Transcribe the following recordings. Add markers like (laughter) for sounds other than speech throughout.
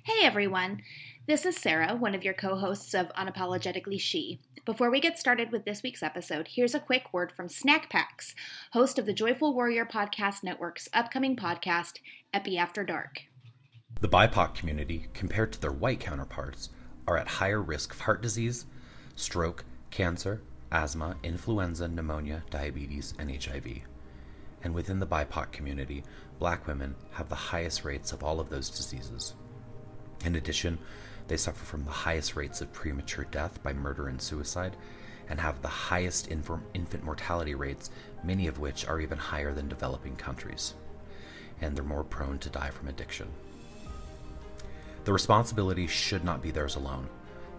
Hey everyone, this is Sara, one of your co hosts of Unapologetically She. Before we get started with this week's episode, here's a quick word from Snack Packs, host of the Joyful Warrior Podcast Network's upcoming podcast, Epi After Dark. The BIPOC community, compared to their white counterparts, are at higher risk of heart disease, stroke, cancer, asthma, influenza, pneumonia, diabetes, and HIV. And within the BIPOC community, black women have the highest rates of all of those diseases. In addition, they suffer from the highest rates of premature death by murder and suicide, and have the highest infant mortality rates, many of which are even higher than developing countries. And they're more prone to die from addiction. The responsibility should not be theirs alone.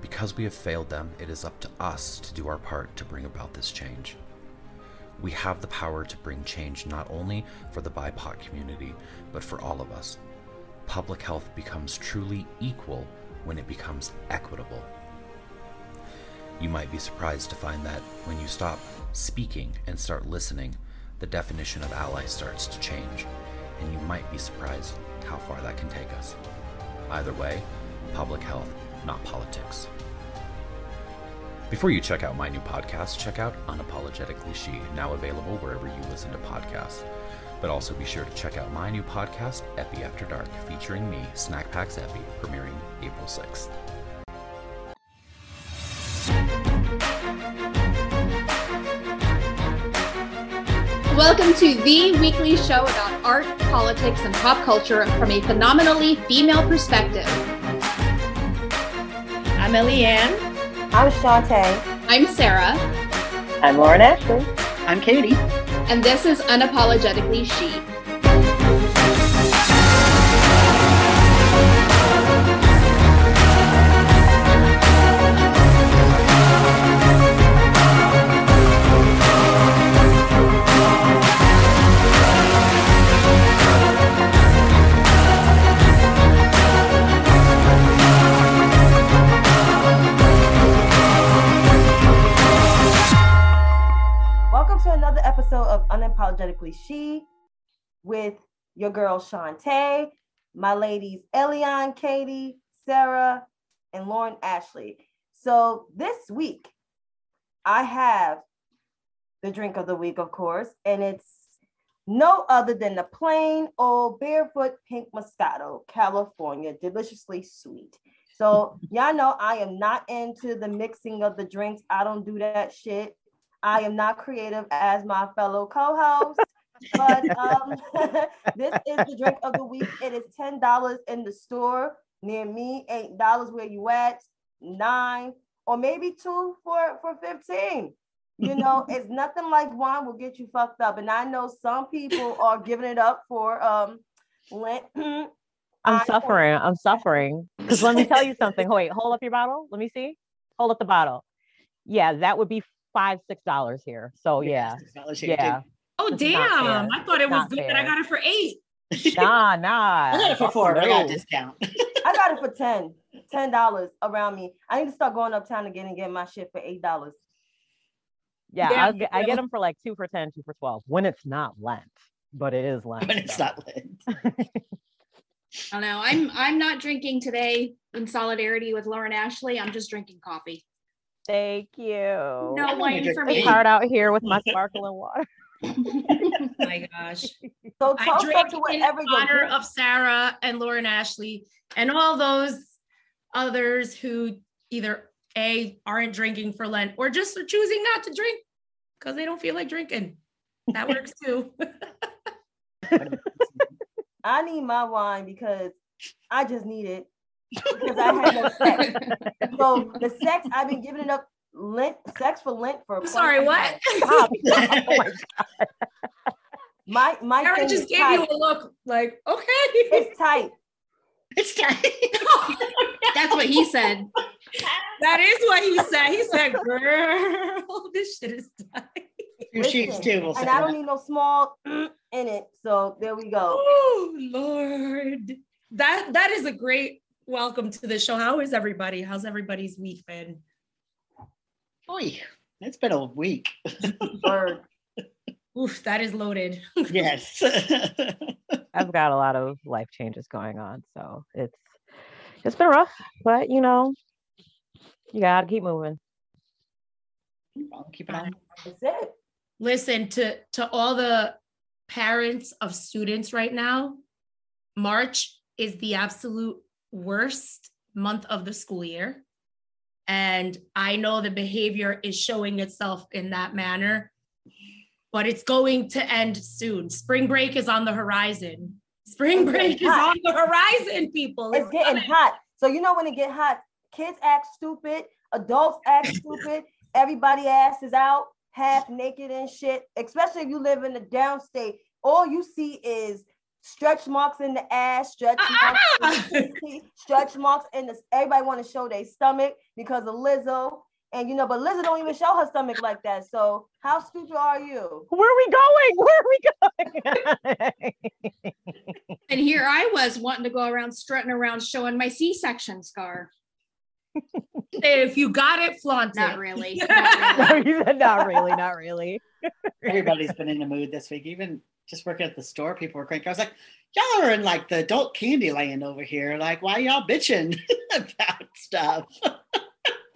Because we have failed them, it is up to us to do our part to bring about this change. We have the power to bring change not only for the BIPOC community, but for all of us. Public health becomes truly equal when it becomes equitable. You might be surprised to find that when you stop speaking and start listening, the definition of ally starts to change, and you might be surprised how far that can take us. Either way, public health, not politics. Before you check out my new podcast, check out Unapologetically She, now available wherever you listen to podcasts. But also be sure to check out my new podcast, Epi After Dark, featuring me, Snack Packs Epi, premiering April 6th. Welcome to the weekly show about art, politics, and pop culture from a phenomenally female perspective. I'm Eliann. I'm Chantay. I'm Sara. I'm Lauren Ashley. I'm Katie. And this is Unapologetically She. Unapologetically She with your girl Chantay, my ladies Eliann, Katie, Sara, and Lauren Ashley. So this week, I have the drink of the week, of course, and it's no other than the plain old barefoot pink Moscato, California, deliciously sweet. So (laughs) y'all know I am not into the mixing of the drinks. I don't do that shit. I am not creative as my fellow co-host, but (laughs) um, (laughs) this is the drink of the week. It is ten dollars in the store near me, eight dollars where you at, nine or maybe two for for fifteen. You (laughs) know, it's nothing like wine will get you fucked up, and I know some people are giving it up for um Lent. (clears throat) I'm I suffering. I'm suffering. Because let me tell you something. Wait, hold up your bottle. Let me see. Hold up the bottle. Yeah, that would be five, six dollars here. So yeah. Yeah. Oh damn. I thought it was good that I got it for eight. (laughs) nah, nah. I got it for four. I got a discount. (laughs) I got it for 10. Ten dollars around me. I need to start going uptown again and get my shit for eight dollars. Yeah, yeah get, I get them for like two for ten, two for 12 when it's not Lent, but it is Lent. When it's not Lent. (laughs) I don't know. I'm I'm not drinking today in solidarity with Lauren Ashley. I'm just drinking coffee. Thank you. No wine for me. Hard out here with my (laughs) sparkling water. oh my gosh. (laughs) So I drink in honor of Sara and Lauren Ashley and all those others who either A aren't drinking for Lent or just are choosing not to drink because they don't feel like drinking. That works (laughs) too. I need my wine because I just need it because I had no sex. (laughs) so the sex I've been giving it up Lent sex for Lent for. I'm sorry, what? Oh, (laughs) oh my god. My my Aaron just gave tight. you a look like okay. It's tight. It's tight. (laughs) That's what he said. That is what he said. He said, "Girl, this shit is tight." Your sheets too. We'll and I don't need no small mm in it. So there we go. Oh Lord, that that is a great welcome to the show. How is everybody? How's everybody's week been? Boy, it's been a week. (laughs) Oof, that is loaded. (laughs) yes. (laughs) I've got a lot of life changes going on. So it's It's been rough, but you know, you gotta keep moving. keep it on. That's it. Listen to to all the parents of students right now. March is the absolute worst month of the school year. And I know the behavior is showing itself in that manner, but it's going to end soon. Spring break is on the horizon. Spring break is on the horizon, people. It's, it's getting coming. hot. So you know when it get hot, kids act stupid, adults act (laughs) stupid, everybody ass is out, half naked and shit. Especially if you live in the downstate, all you see is stretch marks in the ass, stretch ah, marks, in the ah! (laughs) stretch marks in the. Everybody want to show their stomach because of Lizzo, and you know, but Lizzo don't even show her stomach like that. So how stupid are you? Where are we going? (laughs) Where are we going? and here I was wanting to go around strutting around showing my C-section scar. if you got it, flaunt not Really. (laughs) Not really. not really. Not really. Everybody's been in the mood this week. Even just working at the store, people were cranking. I was like, y'all are in like the adult candy land over here. Like, why y'all bitching (laughs) about stuff?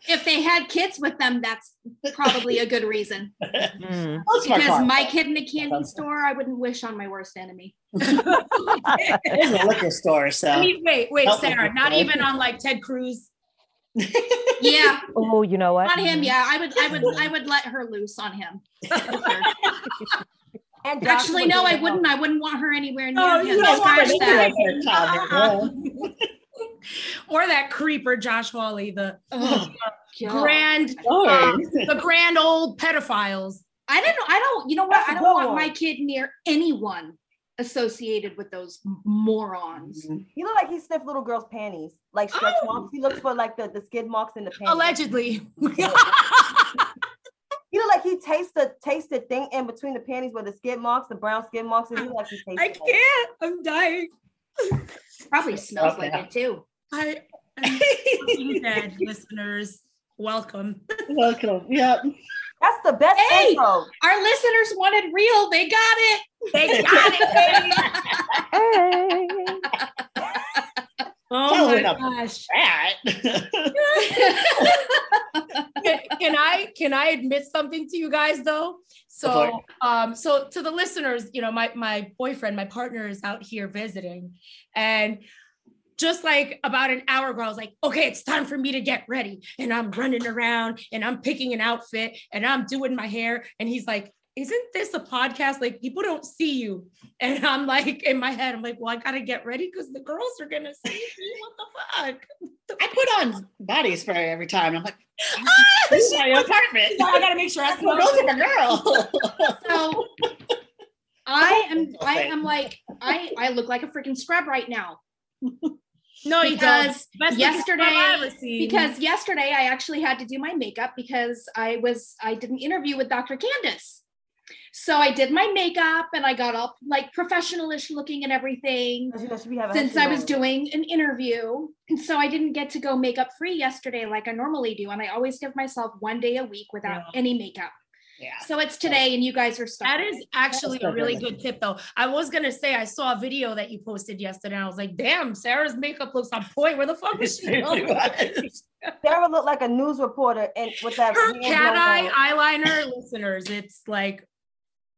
if they had kids with them, that's probably a good reason. (laughs) Mm. Because my kid in a candy store, I wouldn't wish on my worst enemy. (laughs) it's a liquor store, so. I mean, wait, wait, Sara, not even on like Ted Cruz. yeah. Oh, you know what? On him, yeah. I would, I would, I would let her loose on him. And Actually, no, I wouldn't. I wouldn't want her anywhere near oh, him. that. (laughs) or that creeper Josh Hawley, the oh, grand, uh, the grand old pedophiles. I don't know. I don't. You know what? I don't want my kid near anyone associated with those morons. Mm-hmm. He looked like he sniffed little girls' panties, like stretch oh. marks. He looks for like the, the skid marks in the panties. Allegedly. (laughs) He looked like he tasted tasted thing in between the panties where the skid marks, the brown skid marks, and he like he tasted. I can't. I'm dying. Probably smells okay. like it too. I am (laughs) dead, listeners. Welcome. Welcome. Yep. That's the best hey, intro. Our listeners wanted real. They got it. They got it, hey. (laughs) Oh my gosh. (laughs) can, can I can I admit something to you guys though? So um so to the listeners, you know, my my boyfriend, my partner is out here visiting and just like about an hour ago, I was like, okay, it's time for me to get ready. And I'm running around and I'm picking an outfit and I'm doing my hair. And he's like, isn't this a podcast? Like people don't see you. And I'm like in my head, I'm like, well, I gotta get ready because the girls are gonna see me. What the fuck? (laughs) I put on body spray every time. I'm like, (laughs) ah, this is my apartment. (laughs) I gotta make sure I smell like a girl. so I am I am like, I I look like a freaking scrub right now. No, because yesterday because yesterday I actually had to do my makeup because I was I did an interview with Dr. Candace. So I did my makeup and I got all like professionalish looking and everything since I was doing an interview. And so I didn't get to go makeup free yesterday like I normally do. And I always give myself one day a week without yeah. any makeup. Yeah. So it's today, and you guys are stuck. That is actually a really good tip, though. I was gonna say I saw a video that you posted yesterday, and I was like, "Damn, Sara's makeup looks on point. Where the fuck is she?" (laughs) Sara looked like a news reporter, and with that her cat eye eyeliner, listeners, it's like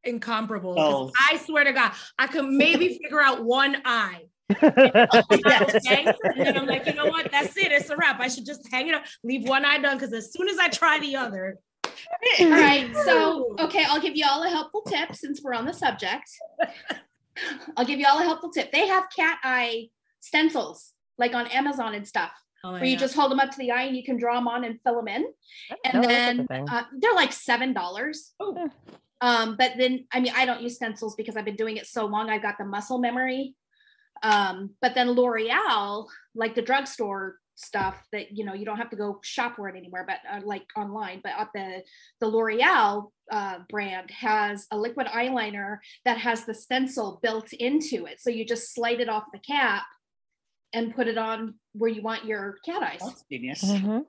incomparable. Oh. I swear to God, I could maybe (laughs) figure out one eye. (laughs) yes. and then I'm like, you know what? That's it. It's a wrap. I should just hang it up, leave one eye done. Because as soon as I try the other. all right. (laughs) So, okay, I'll give you all a helpful tip since we're on the subject. I'll give you all a helpful tip. They have cat eye stencils like on Amazon and stuff. Oh where you God. just hold them up to the eye and you can draw them on and fill them in. And then uh, they're like $7. Oh. Um, but then, I mean, I don't use stencils because I've been doing it so long. I've got the muscle memory. Um, but then L'Oreal, like the drugstore stuff that you know you don't have to go shop for it anywhere but uh, like online. But at the the L'Oreal uh, brand has a liquid eyeliner that has the stencil built into it, so you just slide it off the cap and put it on where you want your cat eyes. That's genius. Mm-hmm.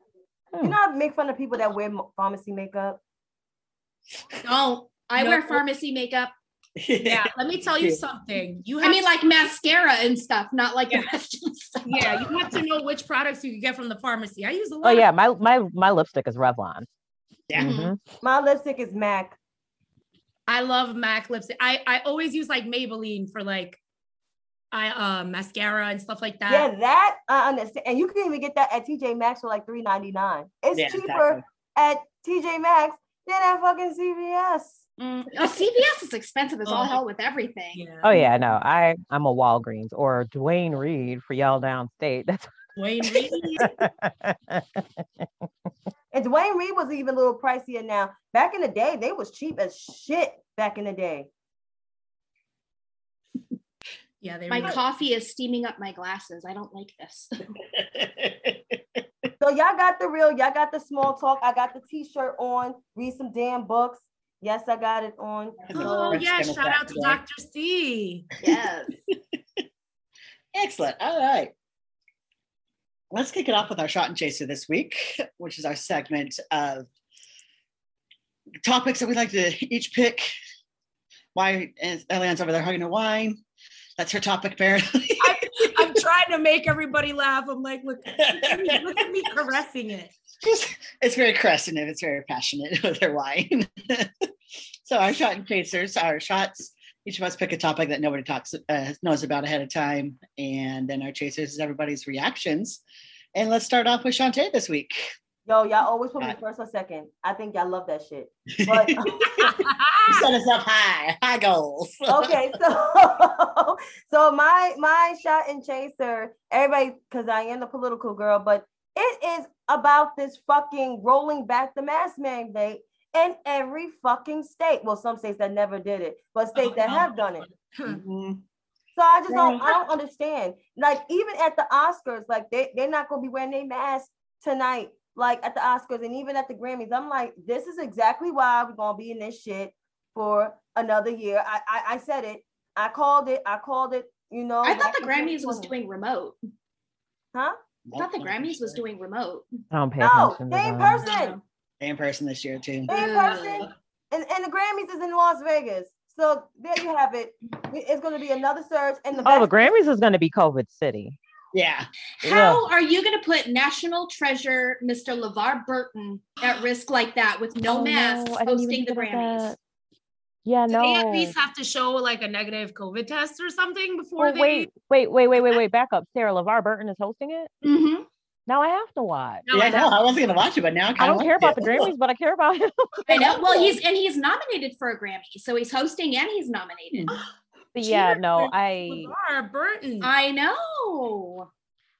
You know, make fun of people that wear pharmacy makeup. Don't. I wear pharmacy makeup (laughs) yeah, let me tell you something. You I mean, to, like mascara and stuff, not like yeah. the rest of stuff. Yeah, you have to know which products you can get from the pharmacy. I use a lot. Oh yeah, my my my lipstick is Revlon. Yeah, mm-hmm. my lipstick is Mac. I love Mac lipstick. I I always use like Maybelline for like I uh mascara and stuff like that. Yeah, that I understand. And you can even get that at TJ Maxx for like three ninety nine. It's yeah, cheaper exactly. at TJ Maxx than at fucking CVS. Mm. Oh, CVS is expensive as oh. all hell with everything. Yeah. Oh yeah, no, I I'm a Walgreens or Duane Reade for y'all downstate. That's Duane Reade. (laughs) and Duane Reade was even a little pricier now. Back in the day, they was cheap as shit. Back in the day. Yeah, my were. coffee is steaming up my glasses. I don't like this. (laughs) so y'all got the real, y'all got the small talk. I got the t-shirt on. Read some damn books. Yes, I got it on. Oh yeah, shout out to Dr. C. Yes. (laughs) Excellent. All right. Let's kick it off with our shot and chaser this week, which is our segment of topics that we like to each pick. Why is Eliann's over there hugging a wine. That's her topic, apparently. (laughs) I'm, I'm, (laughs) trying to make everybody laugh. I'm like, look, look at me caressing it. It's very caressing It's very passionate with her wine. So our shot and chasers, our shots. Each of us pick a topic that nobody talks uh, knows about ahead of time, and then our chasers is everybody's reactions. And let's start off with Chantay this week. Yo, y'all always put me first or second. I think y'all love that shit. (laughs) But you (laughs) (laughs) set us up high, high goals. okay, so so my my shot and chaser, everybody, because I am the political girl, but it is about this fucking rolling back the mask mandate in every fucking state. Well, some states that never did it, but states that have done it. Mm-hmm. So I just don't I don't understand. Like even at the Oscars, like they, they're not gonna be wearing their mask tonight like at the Oscars and even at the Grammys. I'm like, this is exactly why we're gonna be in this shit for another year. I I, I said it. I called it. I called it. You know. I thought the Grammys was doing remote. Huh? I thought the Grammys was doing remote. I don't pay no, in person. In person this year too. In person. And, and the Grammys is in Las Vegas. So there you have it. It's going to be another surge. And the oh, the Grammys is going to be COVID City. Yeah. How yeah. are you going to put national treasure Mr. LeVar Burton at risk like that with no oh, mask no, hosting the Grammys? Yeah, Do no. They at least have to show like a negative COVID test or something before oh, they. Wait, wait, wait, wait, wait, wait. Back up. Sara LeVar Burton is hosting it. Mm-hmm. Now I have to watch. No, yeah, I, know. I wasn't gonna watch it, but now I, I don't care about the Grammys, but I care about him. (laughs) I know. Well, he's and he's nominated for a Grammy, so he's hosting and he's nominated. Hmm. (gasps) But yeah, no, I Burton. I know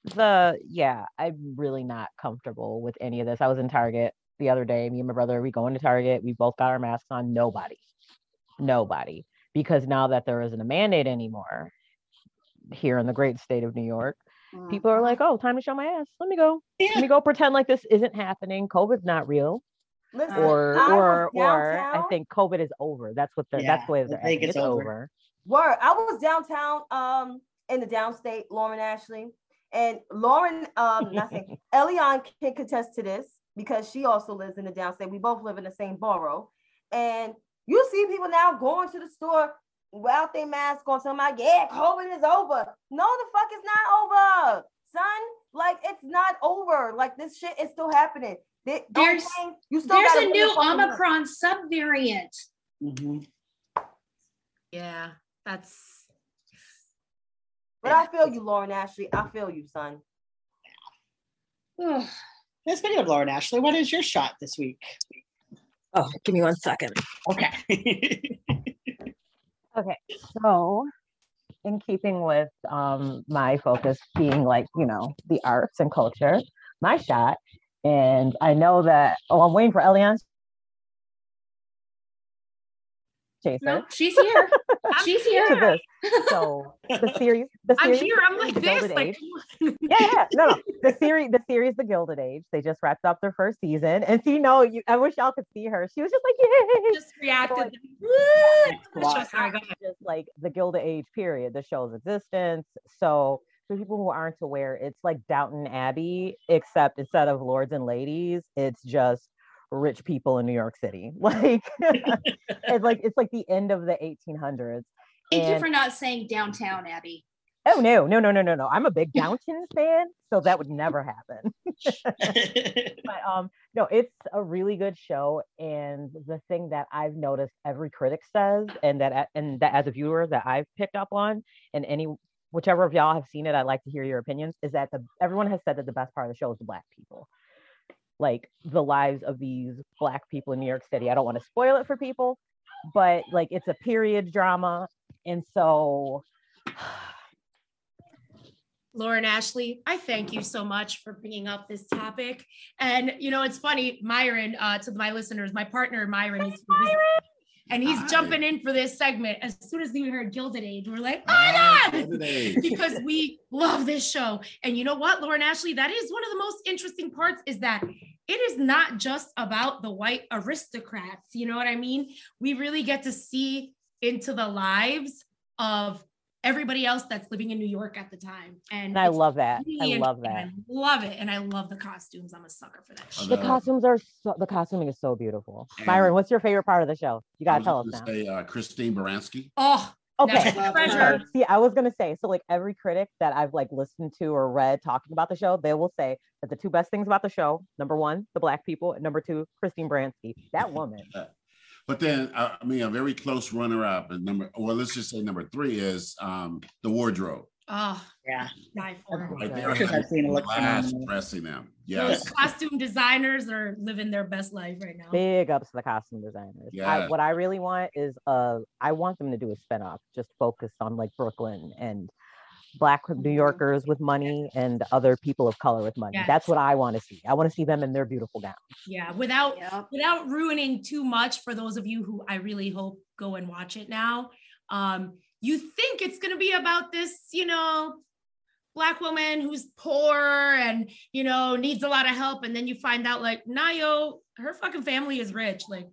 the yeah, I'm really not comfortable with any of this. I was in Target the other day. Me and my brother, we go into Target. We both got our masks on. Nobody, nobody, because now that there isn't a mandate anymore here in the great state of New York, mm-hmm. people are like, "Oh, time to show my ass. Let me go. Yeah. Let me go pretend like this isn't happening. COVID's not real." Listen, or or or I think COVID is over. That's what the yeah, that's what they're I think it's, it's over. over. Word. I was downtown um in the downstate, Lauren Ashley, and Lauren, um, nothing. (laughs) Eliann can contest to this because she also lives in the downstate. We both live in the same borough. And you see people now going to the store without their mask on, somebody, yeah, COVID is over. No, the fuck is not over, son. Like it's not over. Like this shit is still happening. They, there's you still there's a new Omicron subvariant. Mm-hmm. Yeah, that's but I feel you, Lauren Ashley. I feel you, son. Speaking of Lauren Ashley, what is your shot this week? Oh, give me one second. Okay. (laughs) okay. So, in keeping with um, my focus being like, you know, the arts and culture, my shot, and I know that, oh, I'm waiting for Eliann's chaser. No, she's here. (laughs) she's here. So the (laughs) series, the series, I'm here. I'm like the this. Like, (laughs) yeah, yeah, no, no. The series, the series, The Gilded Age. They just wrapped up their first season, and see, no, you. I wish y'all could see her. She was just like, yay! Just reacted. like, just like the Gilded Age period, the show's existence. So for people who aren't aware, it's like Downton Abbey, except instead of lords and ladies, it's just rich people in New York City. (laughs) Like (laughs) it's like it's like the end of the 1800s. Thank and, you for not saying downtown, Abby. Oh no, no, no, no, no, no. I'm a big Downton fan, so that would never happen. (laughs) but um, no, it's a really good show, and the thing that I've noticed every critic says, and that and that as a viewer that I've picked up on, and any whichever of y'all have seen it, I'd like to hear your opinions. Is that the everyone has said that the best part of the show is the black people, like the lives of these black people in New York City. I don't want to spoil it for people, but like it's a period drama, and so (sighs) Lauren Ashley, I thank you so much for bringing up this topic. And you know, it's funny, Myron, uh, to my listeners, my partner Myron is Myron. And he's jumping in for this segment. As soon as we heard Gilded Age, we're like, oh my God, (laughs) because we love this show. And you know what, Lauren Ashley, that is one of the most interesting parts is that it is not just about the white aristocrats. You know what I mean? We really get to see into the lives of everybody else that's living in New York at the time. And, and I love that. Really I love that. I love it. And I love the costumes. I'm a sucker for that. The costumes are so, the costuming is so beautiful. And Myron, what's your favorite part of the show? You gotta tell us now. Say uh, Christine Baranski. Oh, okay. See, I was gonna say so. Like every critic that I've like listened to or read talking about the show, they will say that the two best things about the show: number one, the black people, and number two, Christine Baranski. That woman. But then, I mean, a very close runner-up, and number, well, let's just say number three is um, the wardrobe. Oh, yeah. Right there, I've seen it last dressing them. Yes. The costume designers are living their best life right now. Big ups to the costume designers. Yeah. what I really want is uh I want them to do a spinoff, just focused on like Brooklyn and black New Yorkers with money and other people of color with money. Yes. That's what I want to see. I want to see them in their beautiful gowns. Yeah, without yep. without ruining too much for those of you who I really hope go and watch it now. Um, you think it's going to be about this, you know, black woman who's poor and you know needs a lot of help and then you find out like Nayo her fucking family is rich like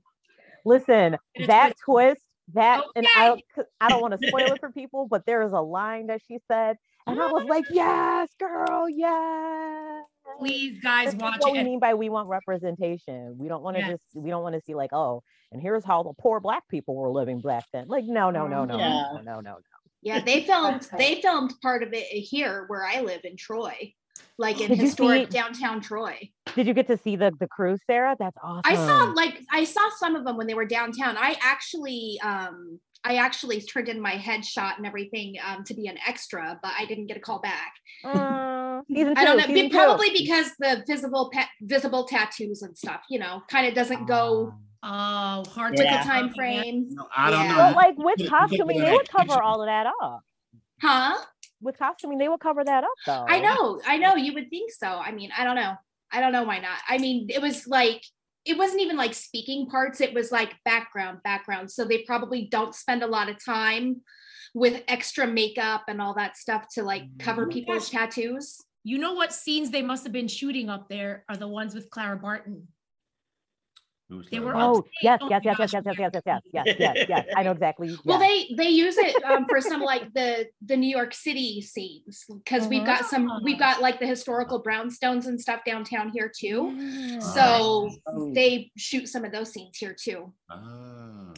listen that twist that okay. and I I don't want to (laughs) spoil it for people, but there is a line that she said, and I was like, (gasps) yes, girl, yes. Please, guys, That's watch what it. we mean by we want representation. We don't want to yes. just we don't want to see like, oh, and here's how the poor black people were living back then. Like, no, no, no, no, yeah. no, no, no, no. Yeah, they (laughs) filmed they filmed part of it here where I live in Troy like in did historic see, downtown Troy. Did you get to see the the cruise, Sara? That's awesome. I saw like I saw some of them when they were downtown. I actually um I actually turned in my headshot and everything um, to be an extra, but I didn't get a call back. Uh, (laughs) I don't know. Probably because the visible pet, visible tattoos and stuff, you know, kind of doesn't go. Oh, hard with yeah. the time frame. No, I don't yeah. know. Well, like with costuming, they would cover all of that up. Huh? With costuming, they will cover that up though. I know, I know. You would think so. I mean, I don't know. I don't know why not. I mean, it was like it wasn't even like speaking parts. It was like background, background. So they probably don't spend a lot of time with extra makeup and all that stuff to like mm-hmm. cover oh people's gosh. tattoos. You know what scenes they must have been shooting up there are the ones with Clara Barton. They were oh yes, yes, yes, yes, yes, yes, yes, yes, yes, yes, yes. I know exactly. (laughs) Well, they they use it um, for some like the the New York City scenes because we've got some we've got like the historical brownstones and stuff downtown here too. So they shoot some of those scenes here too. Ah.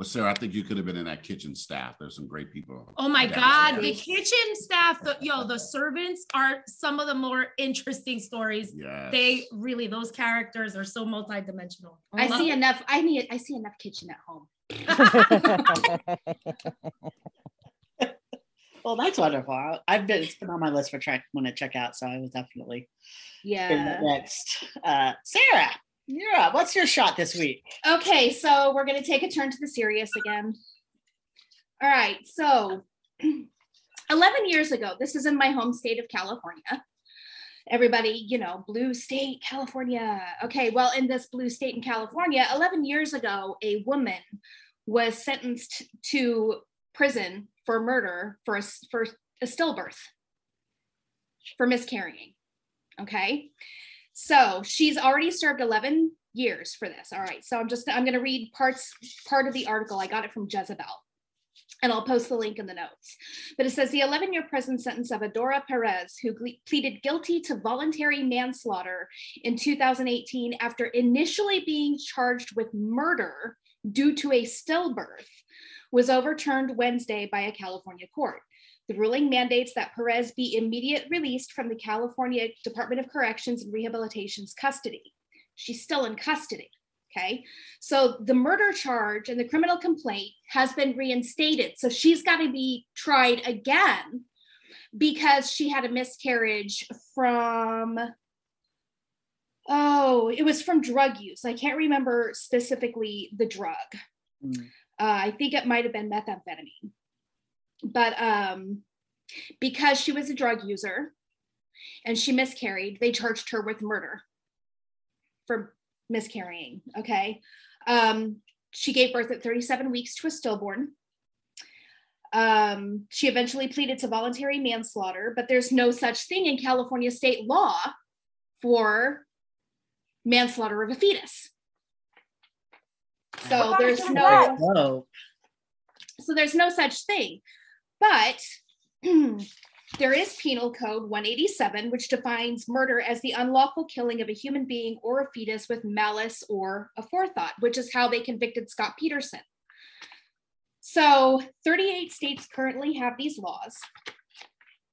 Well, Sara, I think you could have been in that kitchen staff. There's some great people. Oh my God, the kitchen staff, the, yo, the servants are some of the more interesting stories. Yes. They really, those characters are so multidimensional. I, I see enough. I need. I see enough kitchen at home. (laughs) (laughs) well, that's wonderful. I've been it's been on my list for track want to check out, so I was definitely yeah next. Uh, Sara. Yeah, what's your shot this week? Okay, so we're going to take a turn to the serious again. All right, so (clears throat) 11 years ago, this is in my home state of California. Everybody, you know, blue state, California. Okay, well, in this blue state in California, 11 years ago, a woman was sentenced to prison for murder for a, for a stillbirth, for miscarrying. Okay. So she's already served 11 years for this. All right. So I'm just, I'm going to read parts, part of the article. I got it from Jezebel. and I'll post the link in the notes. But it says the 11 year prison sentence of Adora Perez, who pleaded guilty to voluntary manslaughter in 2018 after initially being charged with murder due to a stillbirth, was overturned Wednesday by a California court. The ruling mandates that Perez be immediate released from the California Department of Corrections and Rehabilitation's custody. She's still in custody. Okay. So the murder charge and the criminal complaint has been reinstated. So she's got to be tried again because she had a miscarriage from, oh, it was from drug use. I can't remember specifically the drug. Mm. Uh, I think it might have been methamphetamine. But um, because she was a drug user and she miscarried, they charged her with murder for miscarrying. Okay. Um, she gave birth at 37 weeks to a stillborn. Um, she eventually pleaded to voluntary manslaughter, but there's no such thing in California state law for manslaughter of a fetus. So there's no so there's no such thing. But (clears throat) There is Penal Code 187, which defines murder as the unlawful killing of a human being or a fetus with malice or aforethought, which is how they convicted Scott Peterson. So 38 states currently have these laws.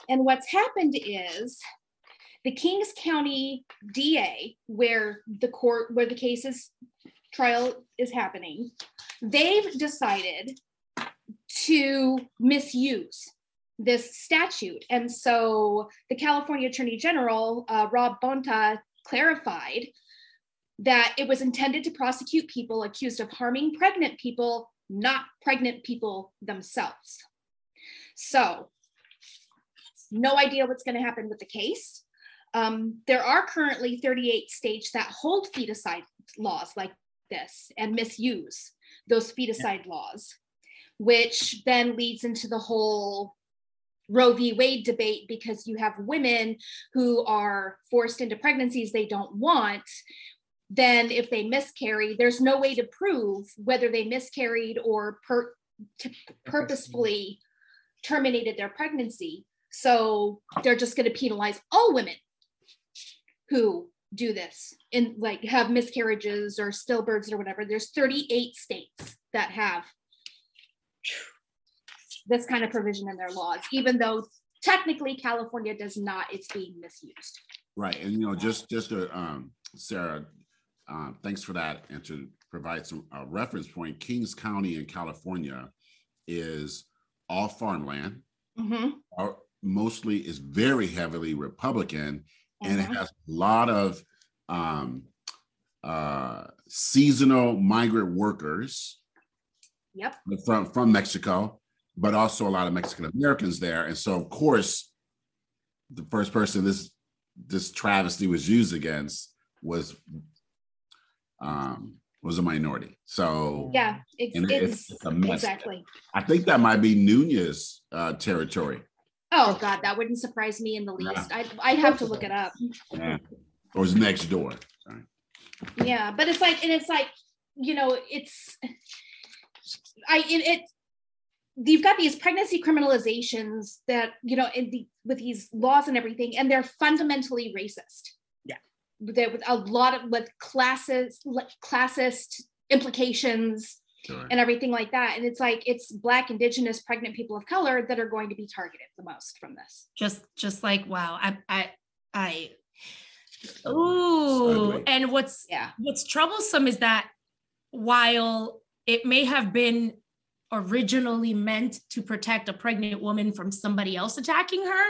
And what's happened is the Kings County DA, where the court, where the case's trial is happening, they've decided to misuse this statute. And so the California Attorney General, uh, Rob Bonta, clarified that it was intended to prosecute people accused of harming pregnant people, not pregnant people themselves. So, no idea what's going to happen with the case. Um, there are currently 38 states that hold feticide laws like this and misuse those feticide yeah. laws, which then leads into the whole Roe v. Wade debate because you have women who are forced into pregnancies they don't want. Then, if they miscarry, there's no way to prove whether they miscarried or per- purposefully terminated their pregnancy. So they're just going to penalize all women who do this and like have miscarriages or stillbirths or whatever. There's 38 states that have this kind of provision in their laws, even though technically California does not, it's being misused. Right. And, you know, just, just to, um, Sara, uh, thanks for that. And to provide some uh, reference point, Kings County in California is all farmland. Mm-hmm. mostly is very heavily Republican, mm-hmm. and it mm-hmm. has a lot of um, uh, seasonal migrant workers. Yep. From from Mexico, but also a lot of Mexican Americans there. And so, of course, the first person this this travesty was used against was um was a minority. So yeah, it's, it's, it's, a mess. exactly. I think that might be Nunes uh, territory. Oh God, that wouldn't surprise me in the least. Yeah. I I have to look it up. Yeah. Or it's next door. Sorry. Yeah, but it's like, and it's like, you know, it's I it, it you've got these pregnancy criminalizations that you know the, with these laws and everything and they're fundamentally racist. Yeah. There with a lot of with classes classist implications sure. and everything like that. And it's like it's black indigenous pregnant people of color that are going to be targeted the most from this. Just just like wow i i i Ooh, and what's yeah. what's troublesome is that while it may have been originally meant to protect a pregnant woman from somebody else attacking her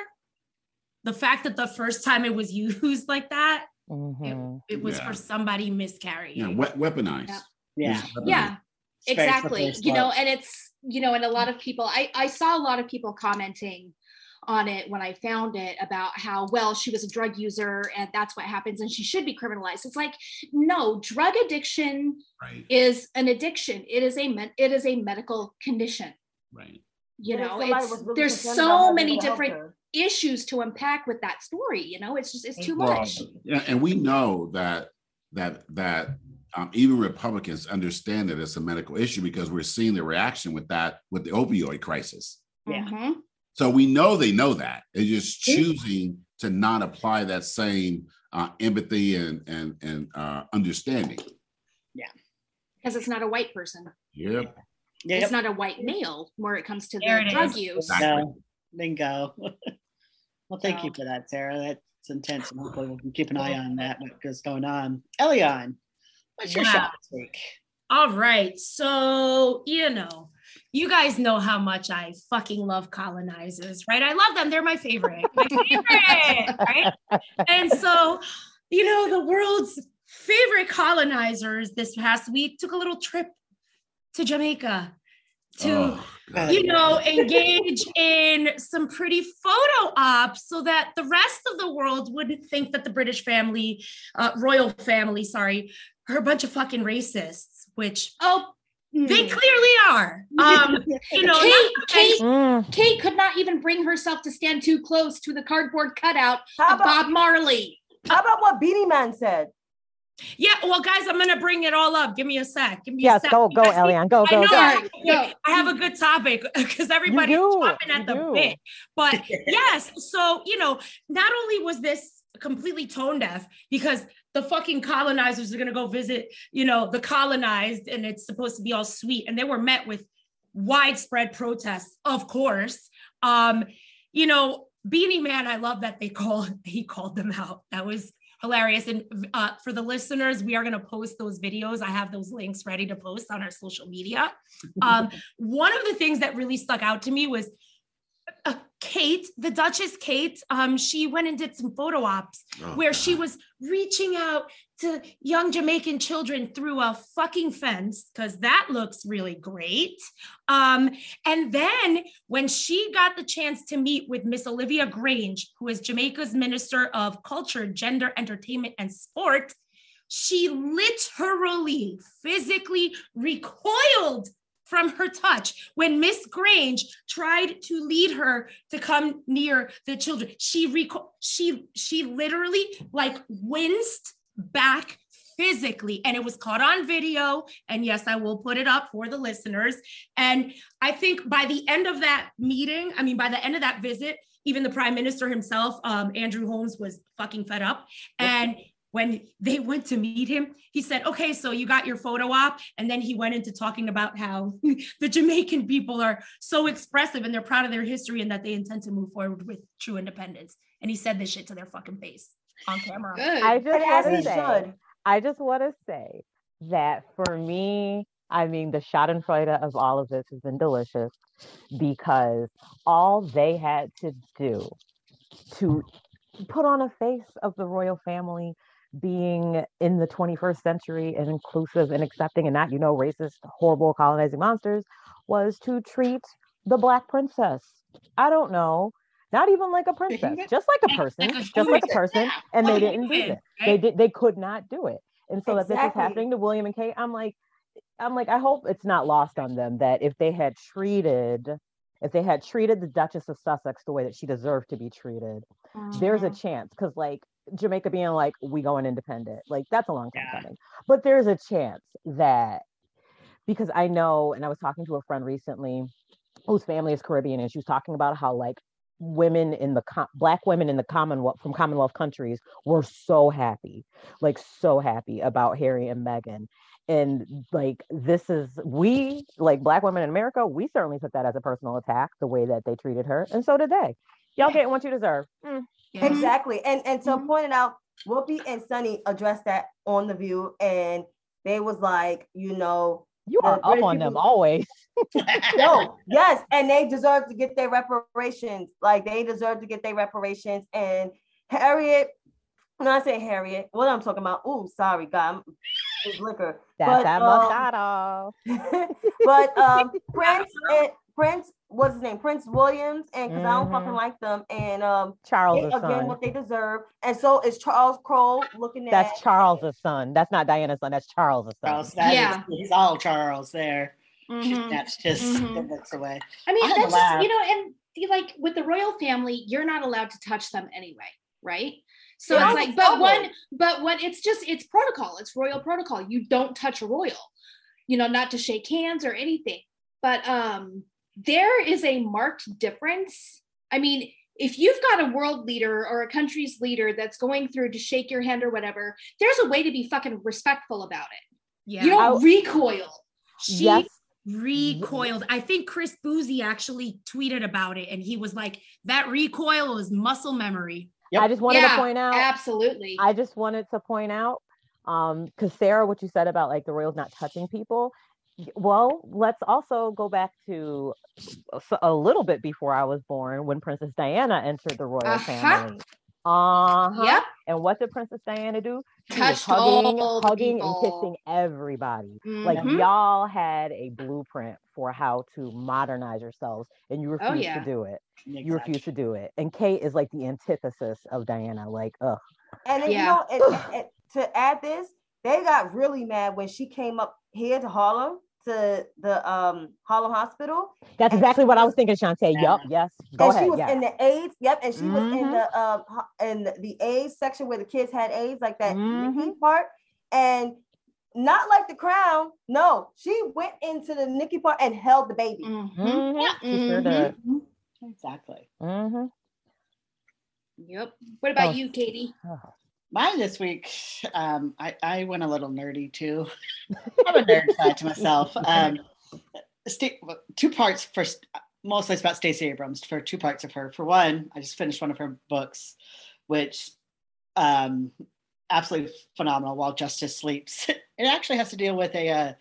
the fact that the first time it was (laughs) used like that mm-hmm. it, it, was yeah. for somebody miscarrying. Yeah we- weaponized. Yeah. Yeah, yeah exactly. you know and it's you know and a lot of people i i saw a lot of people commenting on it when I found it about how well she was a drug user and that's what happens and she should be criminalized. It's like no, drug addiction right. is an addiction. It is a it is a medical condition. Right. You know, it's really there's so many different issues to unpack with that story. You know, it's just it's too well, much. Yeah, and we know that that that um, even Republicans understand that it's a medical issue because we're seeing the reaction with that with the opioid crisis. Yeah. Mm-hmm. So we know they know that. They're just choosing to not apply that same uh, empathy and and and uh, understanding. Yeah, because it's not a white person. Yep. yep. It's not a white male where it comes to there the drug is. use. Exactly. No. Bingo. (laughs) well, thank so. you for that, Sara. That's intense. And hopefully we can keep an eye on that, what's going on. Eliann, what's your yeah. shot this week? All right. So, you know, you guys know how much I fucking love colonizers, right? I love them. They're my favorite. My (laughs) favorite, right? And so, you know, the world's favorite colonizers this past week took a little trip to Jamaica to oh, you know engage in some pretty photo ops so that the rest of the world wouldn't think that the british family uh, royal family sorry are a bunch of fucking racists which oh they hmm. clearly are. (laughs) Um, you know, Kate, Kate, mm. Kate could not even bring herself to stand too close to the cardboard cutout how of about, Bob Marley. How about what Beenie Man said? Yeah, well, guys, I'm gonna bring it all up. Give me a sec. Give me yes, a sec. go, go, Eliann. Go, go, I go. I, I have a good topic (laughs) because everybody's chopping at the do. bit. But (laughs) yes, so you know, not only was this completely tone deaf because the fucking colonizers are going to go visit, you know, the colonized and it's supposed to be all sweet. And they were met with widespread protests, of course. Um, you know, Beenie Man, I love that they (laughs) called, he called them out. That was hilarious. And uh, for the listeners, we are going to post those videos. I have those links ready to post on our social media. (laughs) Um, one of the things that really stuck out to me was uh, Kate, the Duchess Kate, um, she went and did some photo ops oh, where God. she was reaching out to young Jamaican children through a fucking fence because that looks really great. Um, and then when she got the chance to meet with Miss Olivia Grange, who is Jamaica's Minister of Culture, Gender, Entertainment, and Sport, she literally physically recoiled from her touch. When Miss Grange tried to lead her to come near the children, she she she literally like winced back physically and it was caught on video and yes i will put it up for the listeners and i think by the end of that meeting i mean by the end of that visit even the prime minister himself um, andrew holness was fucking fed up and when they went to meet him, he said, Okay, so you got your photo op. And then he went into talking about how (laughs) the Jamaican people are so expressive and they're proud of their history and that they intend to move forward with true independence. And he said this shit to their fucking face on camera. Good. I just want to say, I just want to say that for me, I mean, the Schadenfreude of all of this has been delicious because all they had to do to put on a face of the royal family being in the 21st century and inclusive and accepting and not, you know, racist, horrible colonizing monsters was to treat the black princess. I don't know, not even like a princess, just like a person, just like a person, and they didn't do it. They did, they could not do it. And so exactly. that this is happening to William and Kate, I'm like, I'm like, I hope it's not lost on them that if they had treated, if they had treated the Duchess of Sussex the way that she deserved to be treated, mm-hmm. there's a chance. Cause like Jamaica being like, we going independent. Like that's a long time yeah. coming. But there's a chance that because I know, and I was talking to a friend recently whose family is Caribbean, and she was talking about how like women in the com- black women in the commonwealth from commonwealth countries were so happy like so happy about harry and meghan and like this is we like black women in america we certainly took that as a personal attack the way that they treated her and so did they y'all get what you deserve mm. Mm-hmm. Exactly. And and so mm-hmm. pointed out, Whoopi and Sunny addressed that on the view, and they was like, you know, you are up on them always. (laughs) no, (laughs) yes, and they deserve to get their reparations. Like they deserve to get their reparations. And Harriet, when I say Harriet, what I'm talking about? Oh, sorry, God, it's liquor. That's but, that um, (laughs) but um, Prince and Prince what's his name, Prince Williams, and because mm-hmm. I don't fucking mm-hmm. like them, and um, Charles they, again what they deserve, and so is Charles Kroll looking at that's Charles' son. That's not Diana's son. That's Charles' son. Charles, yeah, is, he's all Charles there. Mm-hmm. She snatched his mm-hmm. looks away. I mean, I that's just you know, and like with the royal family, you're not allowed to touch them anyway, right? So it's like, but one, but what it's just it's protocol. It's royal protocol. You don't touch a royal, you know, not to shake hands or anything. But um, there is a marked difference. I mean, if you've got a world leader or a country's leader that's going through to shake your hand or whatever, there's a way to be fucking respectful about it. Yeah. You don't I'll, recoil. She yes. recoiled. I think Chris Boozy actually tweeted about it and he was like, that recoil is muscle memory. Yep. I just wanted yeah, to point out. Absolutely. I just wanted to point out, um, because Sara, what you said about like the Royals not touching people, well, let's also go back to a little bit before I was born when Princess Diana entered the royal uh-huh. family. Uh-huh. Yep. And what did Princess Diana do? She Touched hugging, hugging and kissing everybody. Mm-hmm. Like y'all had a blueprint for how to modernize yourselves, and you refuse oh, yeah. to do it. Exactly. You refuse to do it. And Kate is like the antithesis of Diana. Like, ugh. And then, yeah. you know, and, and to add this, they got really mad when she came up here to Harlem to the um Harlem Hospital. That's exactly what I was thinking, Chantay. Yeah. Yep, yes. Go and ahead. She was yes. in the AIDS. Yep, and she mm-hmm. was in mm-hmm. the um in the AIDS section where the kids had AIDS, like that mm-hmm. part. And not like the crown. No, she went into the Nikki part and held the baby. Mm-hmm. mm-hmm. Yeah, sure. Mm-hmm. Exactly. Mm-hmm. Yep. What about oh. you, Katie? Oh. Mine this week, um, I, I went a little nerdy too. (laughs) I'm a nerd side to myself. (laughs) Um, st- two parts. First, mostly it's about Stacey Abrams. For two parts of her. For one, I just finished one of her books, which um, absolutely phenomenal. While Justice sleeps, (laughs) it actually has to deal with a uh,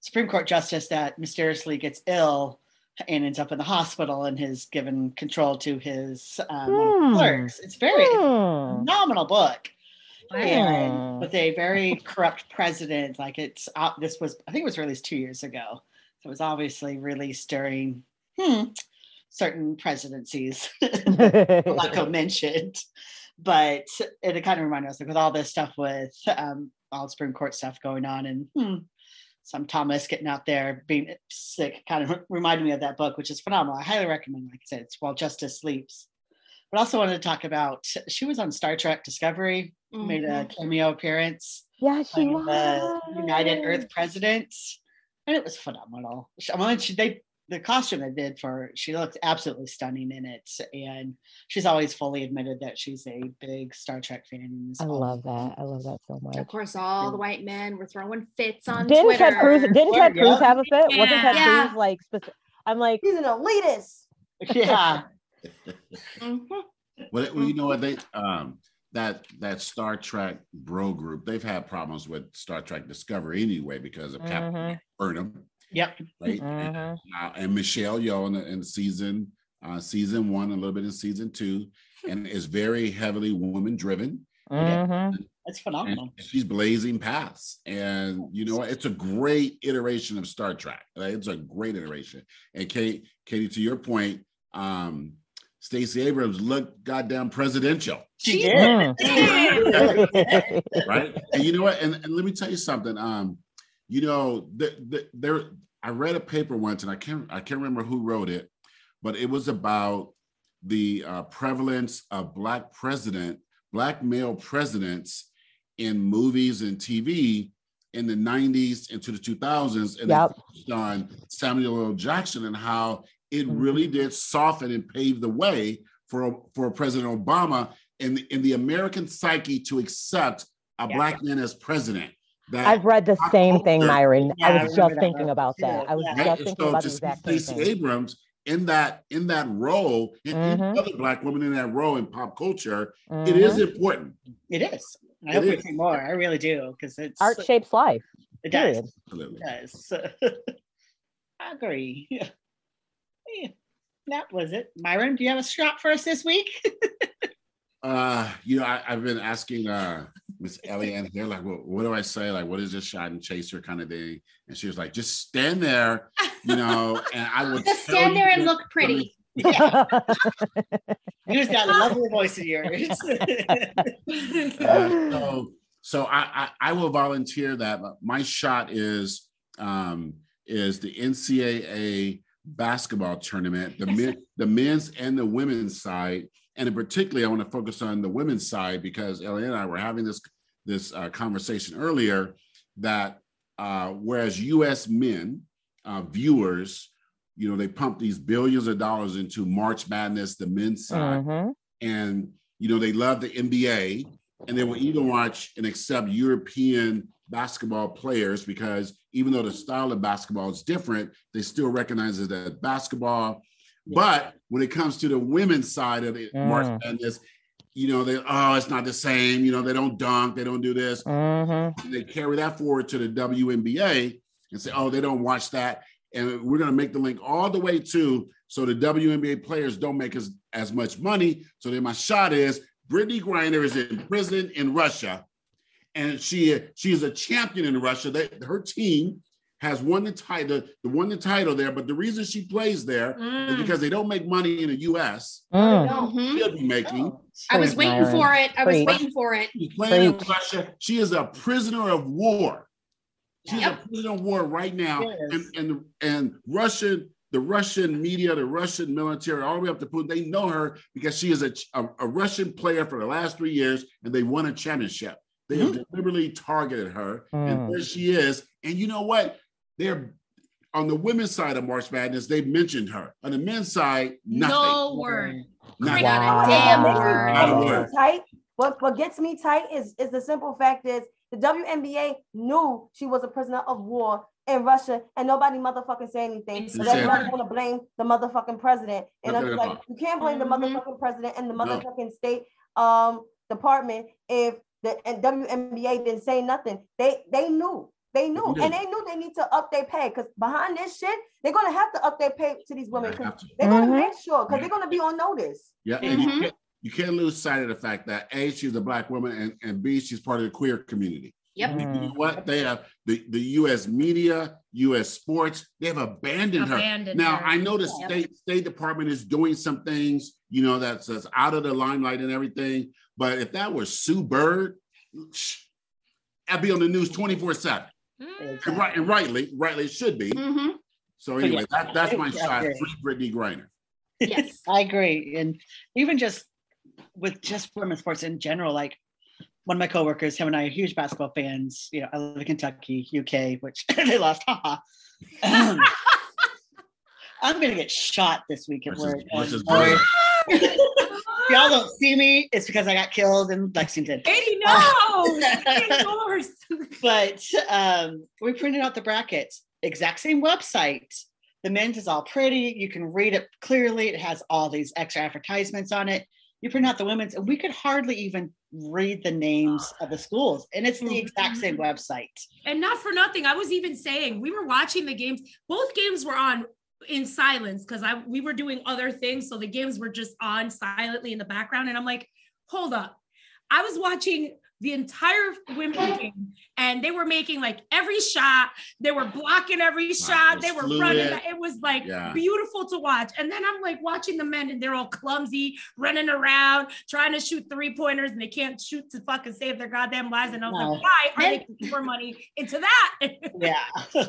Supreme Court justice that mysteriously gets ill and ends up in the hospital and has given control to his um, hmm. clerks. It's very hmm. it's phenomenal book and with a very corrupt president. Like it's uh, this was I think it was released two years ago, so it was obviously released during hmm, certain presidencies, like I mentioned. But it kind of reminded us like with all this stuff with um, all the Supreme Court stuff going on and hmm, some Thomas getting out there being sick kind of reminded me of that book, which is phenomenal. I highly recommend. Like I said, it's While Justice Sleeps. But also wanted to talk about she was on Star Trek Discovery mm-hmm. made a mm-hmm. cameo appearance. Yeah, she was. the United Earth president, and it was phenomenal. I mean, she, they the costume they did for she looked absolutely stunning in it, and she's always fully admitted that she's a big Star Trek fan. I love that. I love that so much. Of course, all yeah. the white men were throwing fits on didn't Twitter. Ted Cruz, didn't Ted Cruz have a fit? Yeah. Wasn't Ted yeah. Cruz like specific? I'm like he's an elitist. Yeah. mm-hmm. Well, you know what they um that that Star Trek bro group, they've had problems with Star Trek Discovery anyway because of mm-hmm. Captain Burnham. Yep. Right. Mm-hmm. And, uh, and, Michelle Yeoh in, in season uh, season one, a little bit in season two, and is very heavily woman driven. Mm-hmm. That's phenomenal. And she's blazing paths, and you know it's a great iteration of Star Trek. Right? It's a great iteration. And Kate, Katie, to your point, um, Stacey Abrams looked goddamn presidential. She did. right. And you know what? And, and let me tell you something. Um, you know, the, the, there I read a paper once and I can't I can't remember who wrote it, but it was about the uh, prevalence of black president, black male presidents in movies and TV in the 90s into the 2000s and yep. on Samuel L. Jackson and how it mm-hmm. really did soften and pave the way for, for President Obama and the, in the American psyche to accept a yeah. black man as president. That I've read the same thing, Myron. Yeah, I was I just thinking that. about that. I was yeah. just thinking so about the exact same thing. Abrams in that in that role, and mm-hmm. other black women in that role in pop culture, mm-hmm. it is mm-hmm. important. It is. I it hope is. we see more. I really do because it's art shapes life. It does. Absolutely. It does. (laughs) I agree. (laughs) Yeah, that was it. Myron, do you have a shot for us this week? (laughs) uh, you know, I, have been asking uh Miss Eliann here, like, what, what do I say? Like, what is this shot and chaser kind of thing? And she was like, just stand there, you know, and I would (laughs) just stand there and look pretty. (laughs) Yeah. Use that lovely voice of yours. uh, so, so I, I, I will volunteer that. My shot is um, is the NCAA basketball tournament, the men, the men's and the women's side, And in particularly, I want to focus on the women's side because Ellie and I were having this this uh, conversation earlier that uh, whereas U.S. men uh, viewers, you know, they pump these billions of dollars into March Madness, the men's side, mm-hmm. and you know they love the NBA, and they will even watch and accept European basketball players because even though the style of basketball is different, they still recognize it as basketball. Yeah. But when it comes to the women's side of it, mm. March Madness, you know, they oh, it's not the same. You know, they don't dunk, they don't do this. Mm-hmm. They carry that forward to the WNBA and say, oh, they don't watch that. And we're going to make the link all the way to so the WNBA players don't make as, as much money. So then my shot is Brittney Griner is in prison in Russia, and she she is a champion in Russia. That her team has won the title, the won the title there. But the reason she plays there mm. is because they don't make money in the U.S. Mm. Mm-hmm. She'll be making. Oh. I was waiting for it. I was waiting for it. She's playing in Russia. She is a prisoner of war. She's yep. a prisoner of war right now, and and and Russian the Russian media, the Russian military, all the way up to Putin, they know her because she is a, a, a Russian player for the last three years and they won a championship. They mm-hmm. have deliberately targeted her, mm. and there she is. And you know what? They're on the women's side of March Madness, they mentioned her. On the men's side, nothing. No word. Not wow. damn word. Not a word. Tight. What what gets me tight is is the simple fact is the WNBA knew she was a prisoner of war in Russia, and nobody motherfucking say anything. So everybody's gonna blame the motherfucking president. And I'm like, you can't blame the mm-hmm. motherfucking president and the motherfucking no. state um department if the WNBA didn't say nothing. They they knew. They knew, and they knew they need to up their pay because behind this shit, they're gonna have to up their pay to these women because they're gonna mm-hmm. make sure because they're gonna be on notice. Yeah, mm-hmm. you can't, you can't lose sight of the fact that a she's a black woman and, and b she's part of the queer community. Yep. You know what? They have the, the US media, US sports, they have abandoned, abandoned her. Now, her. I know the yep. state State Department is doing some things, you know, that's, that's out of the limelight and everything. But if that was Sue Bird, I'd be on the news 24 7. Mm. And, right, and rightly, rightly it should be. Mm-hmm. So anyway, yeah. that, that's my shot. Free Brittney Griner. Yes, (laughs) I agree. And even just with just women's sports in general, like one of my coworkers, him and I are huge basketball fans. You know, I live in Kentucky, UK, which (laughs) they lost. Haha. Um, (laughs) I'm gonna get shot this week at work. (laughs) y'all don't see me, it's because I got killed in Lexington. Katie, no! Uh, but um, we printed out the brackets, exact same website. The men's is all pretty. You can read it clearly. It has all these extra advertisements on it. You print out the women's, and we could hardly even read the names of the schools and it's the exact same mm-hmm. website and not for nothing i was even saying we were watching the games both games were on in silence because i we were doing other things so the games were just on silently in the background and i'm like hold up i was watching the entire women game and they were making like every shot. They were blocking every shot. they were fluid. running it. was like yeah. beautiful to watch. And then i'm like watching the men and they're all clumsy running around trying to shoot three pointers and they can't shoot to fucking save their goddamn lives. And i'm no. like why are they putting more money into that? (laughs) Yeah. (laughs)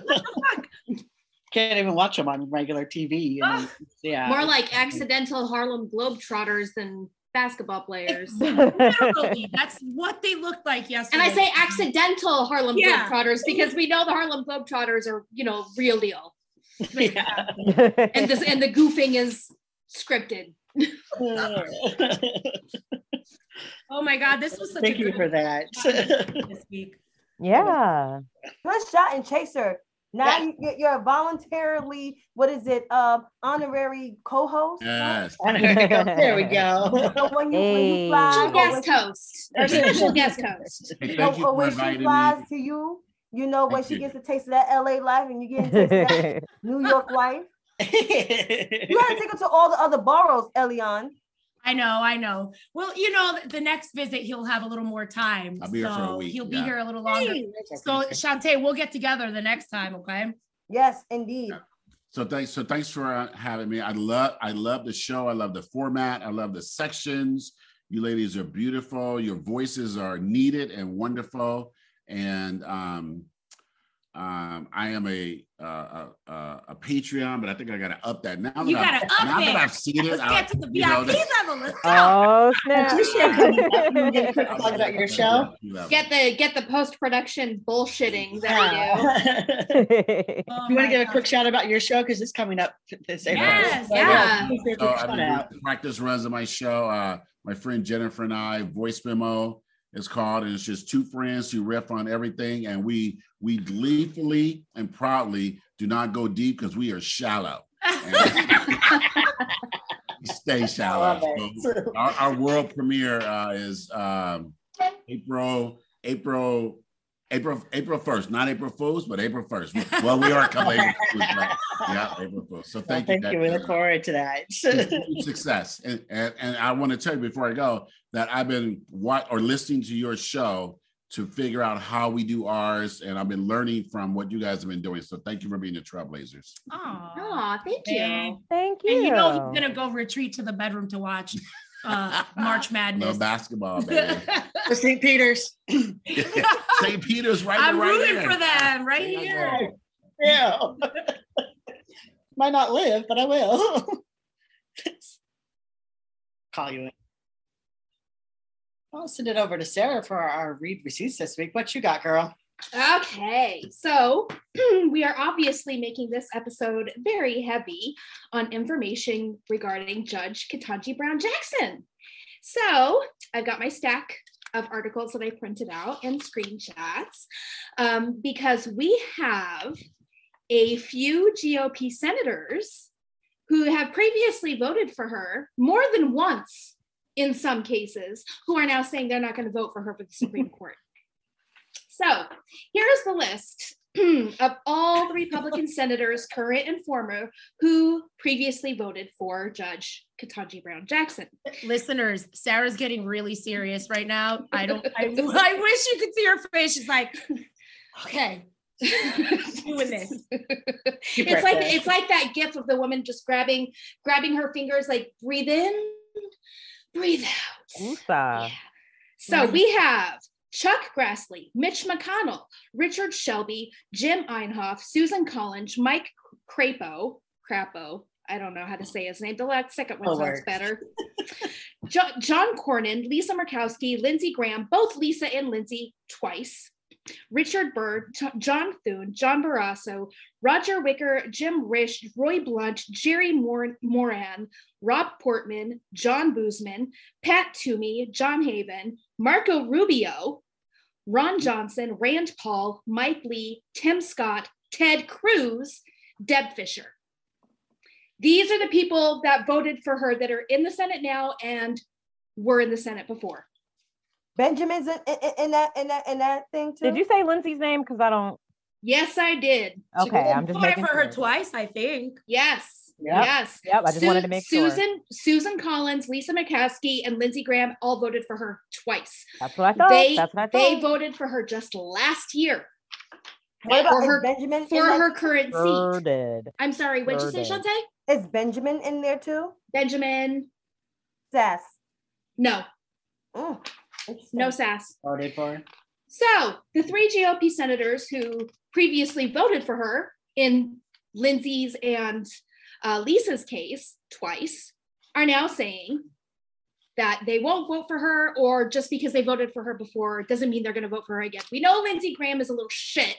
can't even watch them on regular tv ah. yeah. More like accidental harlem globetrotters than basketball players. (laughs) That's what they looked like yesterday. And I say accidental Harlem yeah. Globetrotters because we know the Harlem Globetrotters are, you know, real deal. Yeah. (laughs) and this and the goofing is scripted. (laughs) oh my god, this was such Thank a you for that. this week. Yeah. Good shot and chaser. Now you, you're voluntarily, what is it, uh, honorary co-host? Yes. (laughs) there we go. (laughs) (laughs) So when you, hey. when you fly, special guest host or special guest host. Hey, so, or when she flies me. to you, you know, when thank she you. gets a taste of that LA life and you get a taste of that New York life. you gotta take her to all the other boroughs, Eliann. I know, I know. Well, you know, the next visit he'll have a little more time. I'll be so here for a week. He'll yeah. be here a little longer. Hey. So Chantay, we'll get together the next time, okay? Yes, indeed. Yeah. So thanks. So thanks for uh, having me. I love. I love the show. I love the format. I love the sections. You ladies are beautiful. Your voices are needed and wonderful. And um, Um, I am a, uh, a, a Patreon, but I think I got to up that now. That you got to up now that I've seen it. Let's I, get to the VIP know, level. Let's go. Oh snap! (laughs) get plug about your show. Get the get the post production bullshitting that we do. (laughs) oh you want to give a quick shout about your show because it's coming up this April. Yes, yeah. So, I mean, practice runs of my show. Uh, my friend Jennifer and I voice memo it's called, and it's just two friends who riff on everything, and we we gleefully and proudly do not go deep because we are shallow. (laughs) stay shallow. So our, our, world premiere uh, is um, April April April April first, not April Fools, but April first. Well, we are coming April (laughs) Fools, right? Yeah, April Fools. So thank well, you. Thank you. We look forward to that. success, and, and and I want to tell you before I go that I've been what or listening to your show to figure out how we do ours, and I've been learning from what you guys have been doing. So thank you for being the trailblazers. Oh, thank you, thank you. And you know he's gonna go retreat to the bedroom to watch (laughs) uh, March (laughs) Madness. No basketball, (laughs) baby. St. Peter's. (laughs) St. Peter's right I'm right rooting there. for them right here. Yeah. Might not live, but I will. Call you in. I'll send it over to Sara for our read receipts this week. What you got, girl? Okay, so (clears throat) we are obviously making this episode very heavy on information regarding Judge Ketanji Brown Jackson. So I've got my stack of articles that I printed out and screenshots um, because we have a few GOP senators who have previously voted for her more than once in some cases, who are now saying they're not going to vote for her for the Supreme Court. (laughs) So here's the list (clears throat) of all the Republican (laughs) senators, current and former, who previously voted for Judge Ketanji Brown Jackson. Listeners, Sara's getting really serious right now. I don't. I, (laughs) (laughs) I wish you could see her face. She's like, okay. doing this. it's like it's like that gif of the woman just grabbing grabbing her fingers like breathe in breathe out. Yeah. So we have Chuck Grassley, Mitch McConnell, Richard Shelby, Jim Inhofe, Susan Collins, Mike Crapo, Crapo, I don't know how to say his name. The last second one oh, sounds better. John Cornyn, Lisa Murkowski, Lindsey Graham, both Lisa and Lindsey twice. Richard Burr, T- John Thune, John Barrasso, Roger Wicker, Jim Risch, Roy Blunt, Jerry Mor- Moran, Rob Portman, John Boozman, Pat Toomey, John Hoeven, Marco Rubio, Ron Johnson, Rand Paul, Mike Lee, Tim Scott, Ted Cruz, Deb Fischer. These are the people that voted for her that are in the Senate now and were in the Senate before. Benjamin's in, in, in that in that in that thing too. Did you say Lindsay's name? Because I don't. Yes, I did. Okay, I'm just making for sure. her twice. I think. Yes. Yep. Yes. Yep. I just Su- wanted to make Susan, sure. Susan Collins, Lisa McCaskey, and Lindsey Graham all voted for her twice. That's what I thought. They That's what I they voted for her just last year What about for her Benjamin for in that- her current Sure seat. I'm sorry, what'd you say, Sure. Chantay? Is Benjamin in there too? Benjamin? Sasse. No, interesting. No sass. Voted for. So the three GOP senators who previously voted for her in Lindsay's and uh, Lisa's case twice are now saying that they won't vote for her, or just because they voted for her before doesn't mean they're going to vote for her again. We know Lindsey Graham is a little shit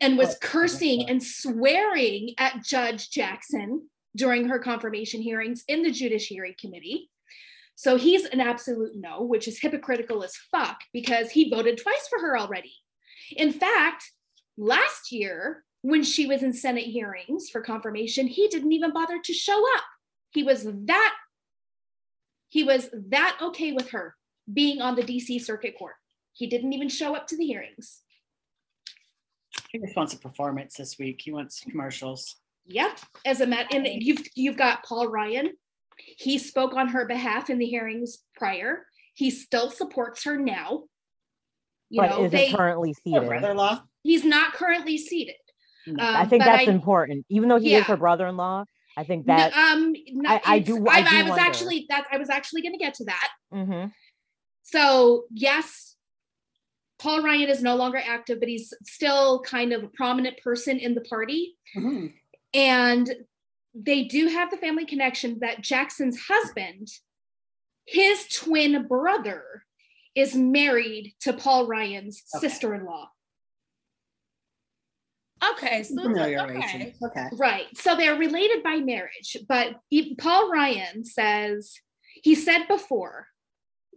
and was cursing and swearing at Judge Jackson during her confirmation hearings in the Judiciary Committee. So he's an absolute no, which is hypocritical as fuck because he voted twice for her already. In fact, last year, when she was in Senate hearings for confirmation, he didn't even bother to show up. He was that he was that okay with her being on the DC Circuit Court. He didn't even show up to the hearings. He just wants a performance this week. He wants commercials. Yep. As a matter, and you've you've got Paul Ryan. He spoke on her behalf in the hearings prior. He still supports her now. You but know, is they, currently seated? brother-in-law. he's not currently seated. I Um, think but that's I- important. Even though he Yeah. is her brother-in-law, I think No, that. um, no, I- I it's- do- I do was wonder. actually that I was actually going to get to that. Mhm. So yes, Paul Ryan is no longer active, but he's still kind of a prominent person in the party. Mm-hmm. And they do have the family connection that Jackson's husband, his twin brother, is married to Paul Ryan's okay. sister in law. Okay, so okay. okay. Right. So they're related by marriage, but Paul Ryan says he said before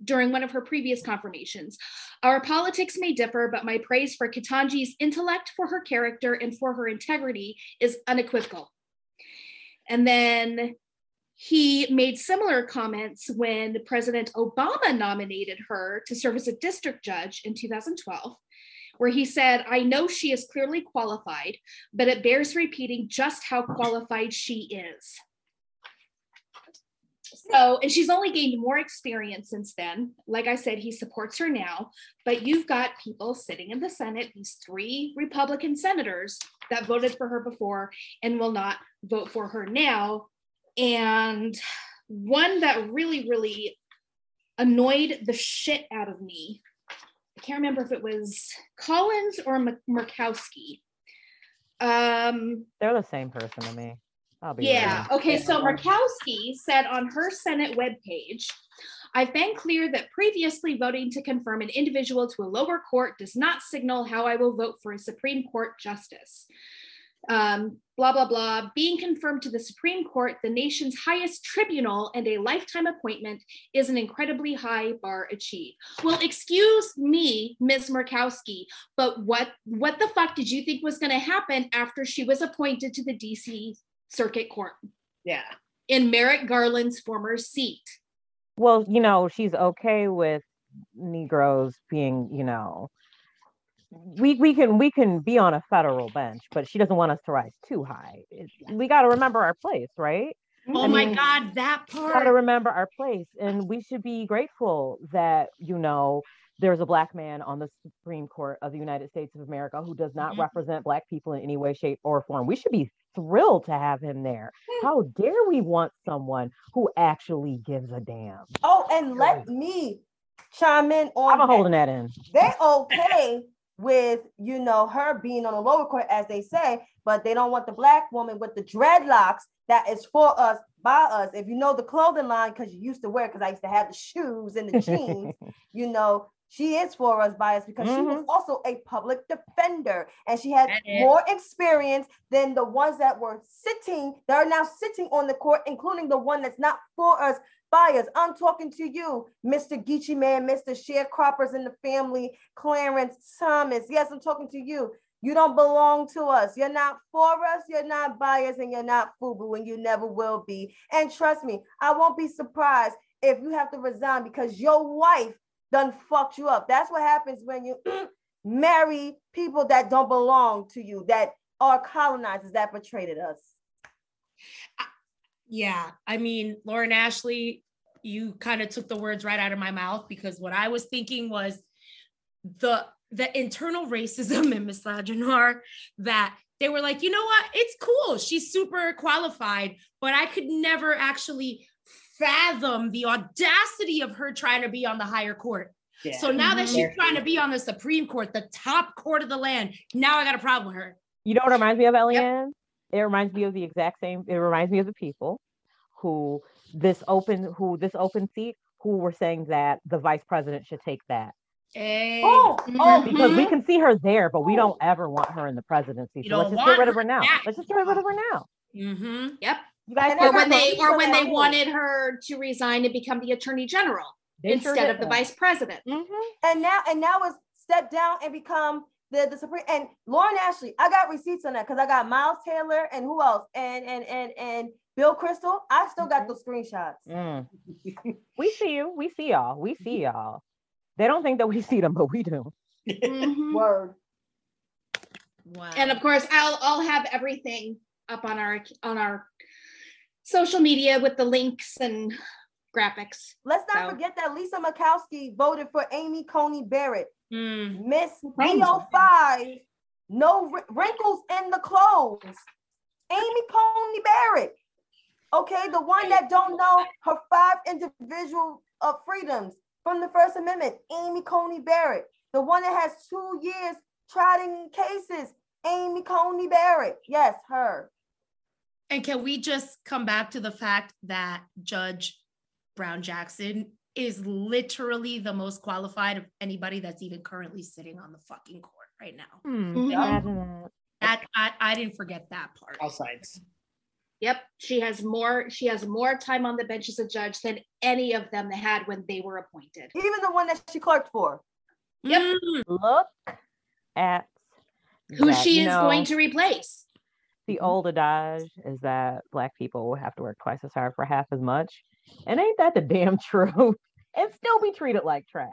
during one of her previous confirmations, our politics may differ, but my praise for Ketanji's intellect, for her character, and for her integrity is unequivocal. And then he made similar comments when President Obama nominated her to serve as a district judge in 2012 where he said, I know she is clearly qualified, but it bears repeating just how qualified she is. So, and she's only gained more experience since then. Like I said, he supports her now, but you've got people sitting in the Senate, these three Republican senators that voted for her before and will not vote for her now. And one that really, really annoyed the shit out of me I can't remember if it was Collins or Murkowski. Um, They're the same person to me. yeah. Okay. So Murkowski said on her Senate webpage, I've been clear that previously voting to confirm an individual to a lower court does not signal how I will vote for a Supreme Court justice um, blah, blah, blah, being confirmed to the Supreme Court, the nation's highest tribunal and a lifetime appointment is an incredibly high bar achieved. Well, excuse me, Ms. Murkowski, but what, what the fuck did you think was going to happen after she was appointed to the DC Circuit Court? Yeah. In Merrick Garland's former seat. Well, you know, she's okay with Negroes being, you know, we we can we can be on a federal bench, but she doesn't want us to rise too high. we got to remember our place, right? Oh I my mean, God, that part. Got to remember our place, and we should be grateful that you know there's a black man on the Supreme Court of the United States of America who does not mm-hmm. represent black people in any way, shape, or form. We should be thrilled to have him there. Hmm. How dare we want someone who actually gives a damn? Oh, and let me chime in on. I'm holding that in. They okay with you know her being on the lower court as they say but they don't want the black woman with the dreadlocks that is for us by us if you know the clothing line because you used to wear because i used to have the shoes and the (laughs) jeans you know she is for us by us because mm-hmm. she was mm-hmm. also a public defender and she had more experience than the ones that were sitting that are now sitting on the court including the one that's not for us Buyers, I'm talking to you, Mr. Geechee Man, Mr. Sharecroppers in the family, Clarence Thomas. Yes, I'm talking to you. You don't belong to us. You're not for us. You're not biased, and you're not FUBU, and you never will be. And trust me, I won't be surprised if you have to resign because your wife done fucked you up. That's what happens when you (clears throat) marry people that don't belong to you, that are colonizers that betrayed us. Yeah, I mean, Lauren Ashley, you kind of took the words right out of my mouth because what I was thinking was the the internal racism (laughs) and misogyny that they were like, you know what, it's cool, she's super qualified, but I could never actually fathom the audacity of her trying to be on the higher court. Yeah. So now that mm-hmm. she's trying to be on the Supreme Court, the top court of the land, now I got a problem with her. You know what reminds me of, Eliann? Yep. It reminds me of the exact same. It reminds me of the people who this open who this open seat who were saying that the vice president should take that. Hey. Oh, oh, because we can see her there, but we don't ever want her in the presidency. So let's just get rid of her now. That. Let's just get rid of her now. Mm-hmm. Yep. Or when they or when they wanted her to resign and become the attorney general they instead sure of the vice president. Mm-hmm. And now and now is step down and become the the Supreme and Lauren Ashley. I got receipts on that because I got Miles Taylor and who else and and and and Bill Kristol. I still got those screenshots. Mm. (laughs) we see you. We see y'all. We see y'all. They don't think that we see them, but we do. Mm-hmm. (laughs) Word. Wow. And of course, I'll I'll have everything up on our on our social media with the links and graphics. Let's not so. forget that Lisa Murkowski voted for Amy Coney Barrett. Mm. Miss B05, no r- wrinkles in the clothes. Amy Coney Barrett. Okay, the one that don't know her five individual uh, freedoms from the First Amendment, Amy Coney Barrett. The one that has two years tried in cases. Amy Coney Barrett. Yes, her. And can we just come back to the fact that Judge Brown Jackson is literally the most qualified of anybody that's even currently sitting on the fucking court right now. Yeah. That I, I didn't forget that part. All sides. Yep, she has more. She has more time on the bench as a judge than any of them that had when they were appointed. Even the one that she clerked for. Yep. Mm. Look at who that, she is know, going to replace. The old adage is that black people will have to work twice as hard for half as much. And ain't that the (laughs) damn truth? and still be treated like trash.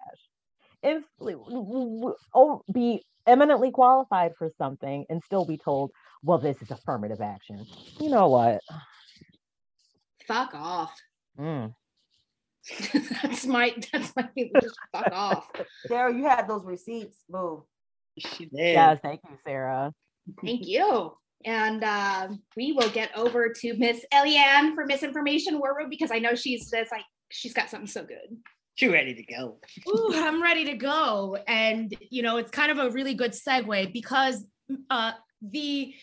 And oh, be eminently qualified for something and still be told, well, this is affirmative action. You know what? Fuck off. Mm. (laughs) that's my that's my just fuck off. Sara, you had those receipts. Boo. She did. Yes, thank you, Sara. Thank you. And uh, we will get over to Miss Eliann for misinformation war room because I know she's just like she's got something so good. She's ready to go. Ooh, I'm ready to go. And you know, it's kind of a really good segue because uh, the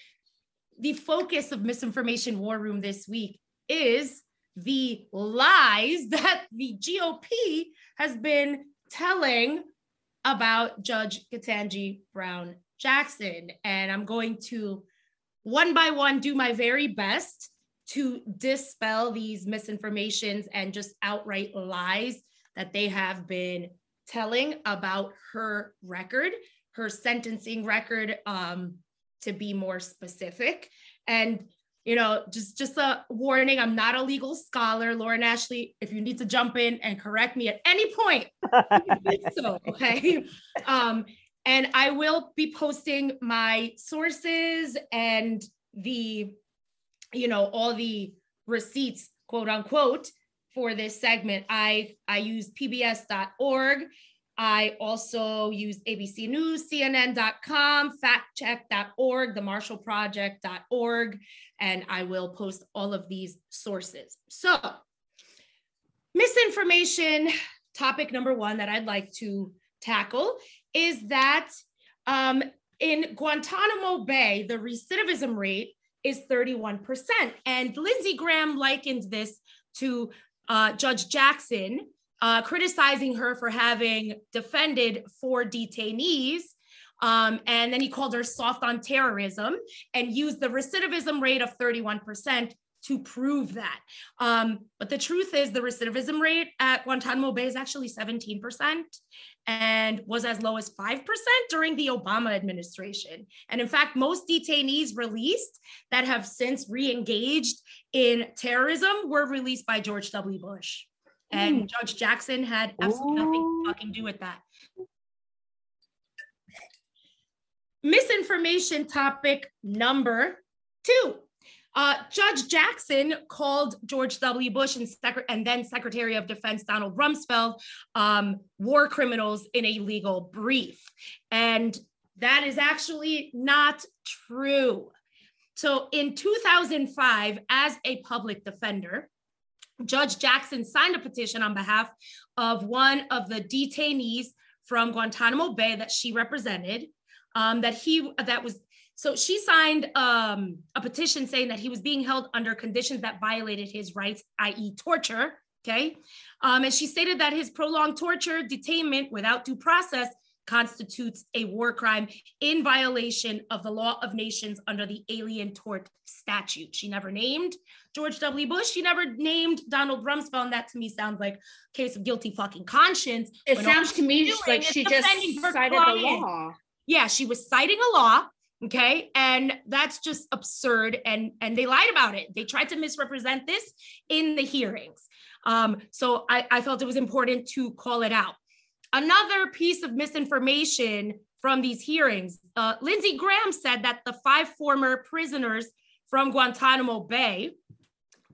the focus of misinformation war room this week is the lies (laughs) that the GOP has been telling about Judge Ketanji Brown Jackson. And I'm going to one by one do my very best to dispel these misinformations and just outright lies that they have been telling about her record, her sentencing record, um, to be more specific. And you know, just just a warning, I'm not a legal scholar. Lauren Ashley, if you need to jump in and correct me at any point, (laughs) so okay. Um, and I will be posting my sources and the, you know, all the receipts, quote unquote, for this segment. I I use pbs.org. I also use ABC News, CNN.com, factcheck.org, the themarshallproject.org, and I will post all of these sources. So, misinformation topic number one that I'd like to tackle is that um, in Guantanamo Bay, the recidivism rate is 31%. And Lindsey Graham likened this to uh, Judge Jackson uh, criticizing her for having defended four detainees. Um, and then he called her soft on terrorism and used the recidivism rate of 31% to prove that. Um, but the truth is, the recidivism rate at Guantanamo Bay is actually 17% and was as low as 5% during the Obama administration. And in fact, most detainees released that have since re engaged in terrorism were released by George W. Bush. And mm. Judge Jackson had absolutely Ooh. nothing to fucking do with that. Misinformation topic number two uh, Judge Jackson called George W. Bush and, and then Secretary of Defense Donald Rumsfeld um, war criminals in a legal brief. And that is actually not true. So in 2005, as a public defender, Judge Jackson signed a petition on behalf of one of the detainees from Guantanamo Bay that she represented. Um, that he that was so she signed um, a petition saying that he was being held under conditions that violated his rights, i.e., torture. Okay. Um, and she stated that his prolonged torture, detainment without due process constitutes a war crime in violation of the law of nations under the Alien Tort Statute. She never named George W. Bush. She never named Donald Rumsfeld. And that to me sounds like a case of guilty fucking conscience. It sounds to me like she just cited the law. Yeah, she was citing a law okay? And that's just absurd and and they lied about it. They tried to misrepresent this in the hearings. Um, so I, I felt it was important to call it out. Another piece of misinformation from these hearings uh, lindsey graham said that the five former prisoners from guantanamo bay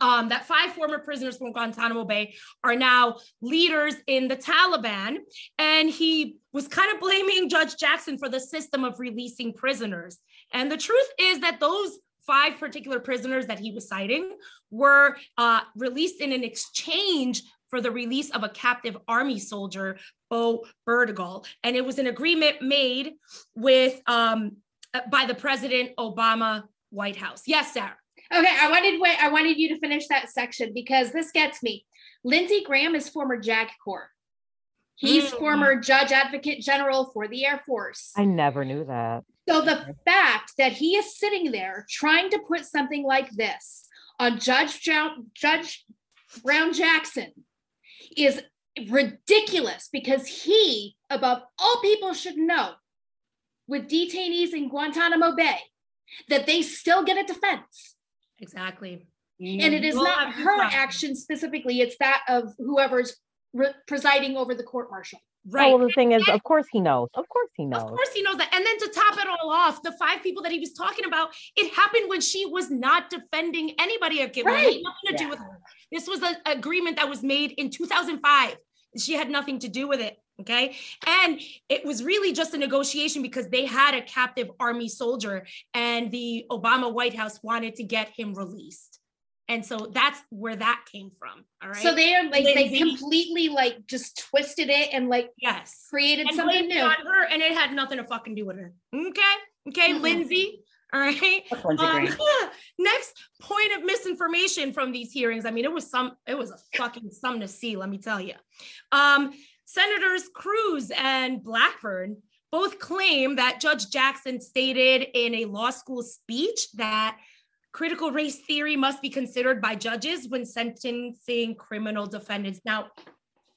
um, that five former prisoners from Guantanamo Bay are now leaders in the Taliban. And he was kind of blaming Judge Jackson for the system of releasing prisoners. And the truth is that those five particular prisoners that he was citing were uh, released in an exchange for the release of a captive army soldier, Bowe Bergdahl. And it was an agreement made with um, by the President Obama White House. Yes, Sara. Okay, I wanted wait, I wanted you to finish that section because this gets me. Lindsey Graham is former JAG Corps. He's mm-hmm. former judge advocate general for the Air Force. I never knew that. So the fact that he is sitting there trying to put something like this on Judge Brown, Judge Brown Jackson is ridiculous because he, above all people, should know with detainees in Guantanamo Bay that they still get a defense. Exactly. And it is we'll not her action specifically, it's that of whoever's re- presiding over the court martial. Right. Well, the thing is, of course he knows. Of course he knows. Of course he knows that. And then to top it all off, the five people that he was talking about, it happened when she was not defending anybody at Gibson. Right. nothing to yeah. do with her. This was an agreement that was made in 2005. She had nothing to do with it. Okay. And it was really just a negotiation because they had a captive army soldier and the Obama White House wanted to get him released. And so that's where that came from. All right. So they are like Lindsey, they completely like just twisted it and like yes created and something new on her, and it had nothing to fucking do with her. Okay. Okay, mm-hmm. Lindsey. All right. Um, (laughs) next point of misinformation from these hearings. I mean, it was some, it was a fucking something to see, let me tell you. Um, Senators Cruz and Blackburn both claim that Judge Jackson stated in a law school speech that critical race theory must be considered by judges when sentencing criminal defendants. Now,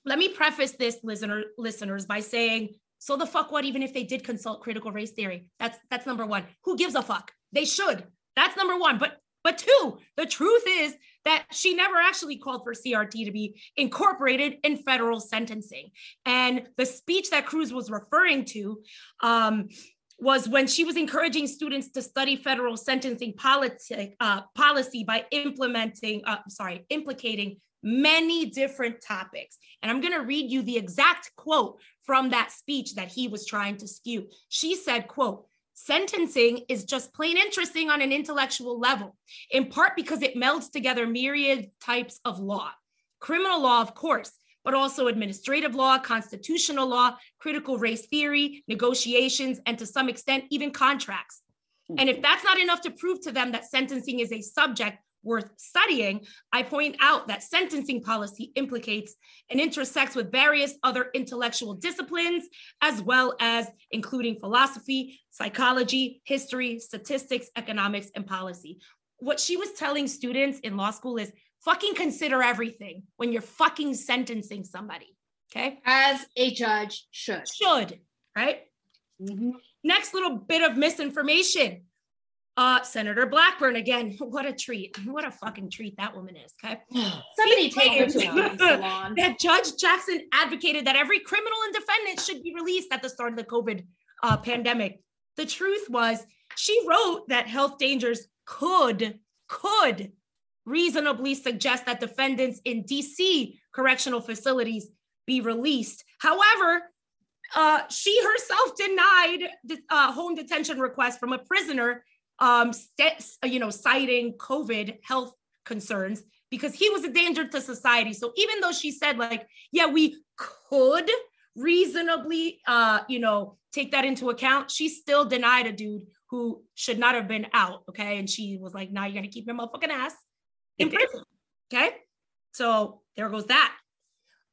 let me preface this, listener, listeners, by saying, so the fuck what, even if they did consult critical race theory? That's that's number one. Who gives a fuck? They should. That's number one. But but two, the truth is that she never actually called for CRT to be incorporated in federal sentencing. And the speech that Cruz was referring to um, was when she was encouraging students to study federal sentencing policy, uh, policy by implementing, uh, sorry, implicating many different topics. And I'm going to read you the exact quote from that speech that he was trying to skew. She said, quote, sentencing is just plain interesting on an intellectual level, in part because it melds together myriad types of law. Criminal law, of course, but also administrative law, constitutional law, critical race theory, negotiations, and to some extent, even contracts. Hmm. And if that's not enough to prove to them that sentencing is a subject worth studying, I point out that sentencing policy implicates and intersects with various other intellectual disciplines, as well as including philosophy, psychology, history, statistics, economics, and policy. What she was telling students in law school is fucking consider everything when you're fucking sentencing somebody. Okay. As a judge should. Should, right? Mm-hmm. Next little bit of misinformation. Uh, Senator Blackburn again. (laughs) What a treat! What a fucking treat that woman is. Okay, (sighs) somebody take her to salon. (laughs) that Judge Jackson advocated that every criminal and defendant should be released at the start of the COVID uh, pandemic. The truth was, she wrote that health dangers could could reasonably suggest that defendants in DC correctional facilities be released. However, uh, she herself denied the uh, home detention request from a prisoner, um, st- you know, citing COVID health concerns because he was a danger to society. So even though she said, like, yeah, we could reasonably, uh, you know, take that into account, she still denied a dude who should not have been out. Okay, and she was like, "Now nah, you're gonna keep your motherfucking ass." in prison. Okay. So there goes that.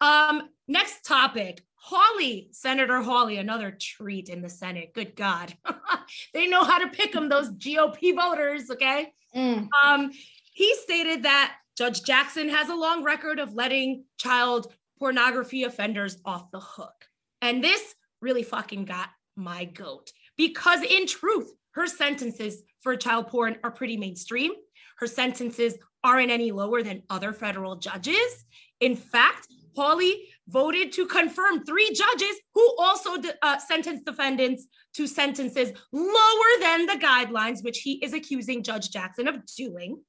Um, next topic. Hawley, Senator Hawley, another treat in the Senate. Good God. (laughs) they know how to pick them, those GOP voters. Okay. Mm. Um, he stated that Judge Jackson has a long record of letting child pornography offenders off the hook. And this really fucking got my goat because, in truth, her sentences for child porn are pretty mainstream. Her sentences aren't any lower than other federal judges. In fact, Hawley voted to confirm three judges who also uh, sentenced defendants to sentences lower than the guidelines, which he is accusing Judge Jackson of doing.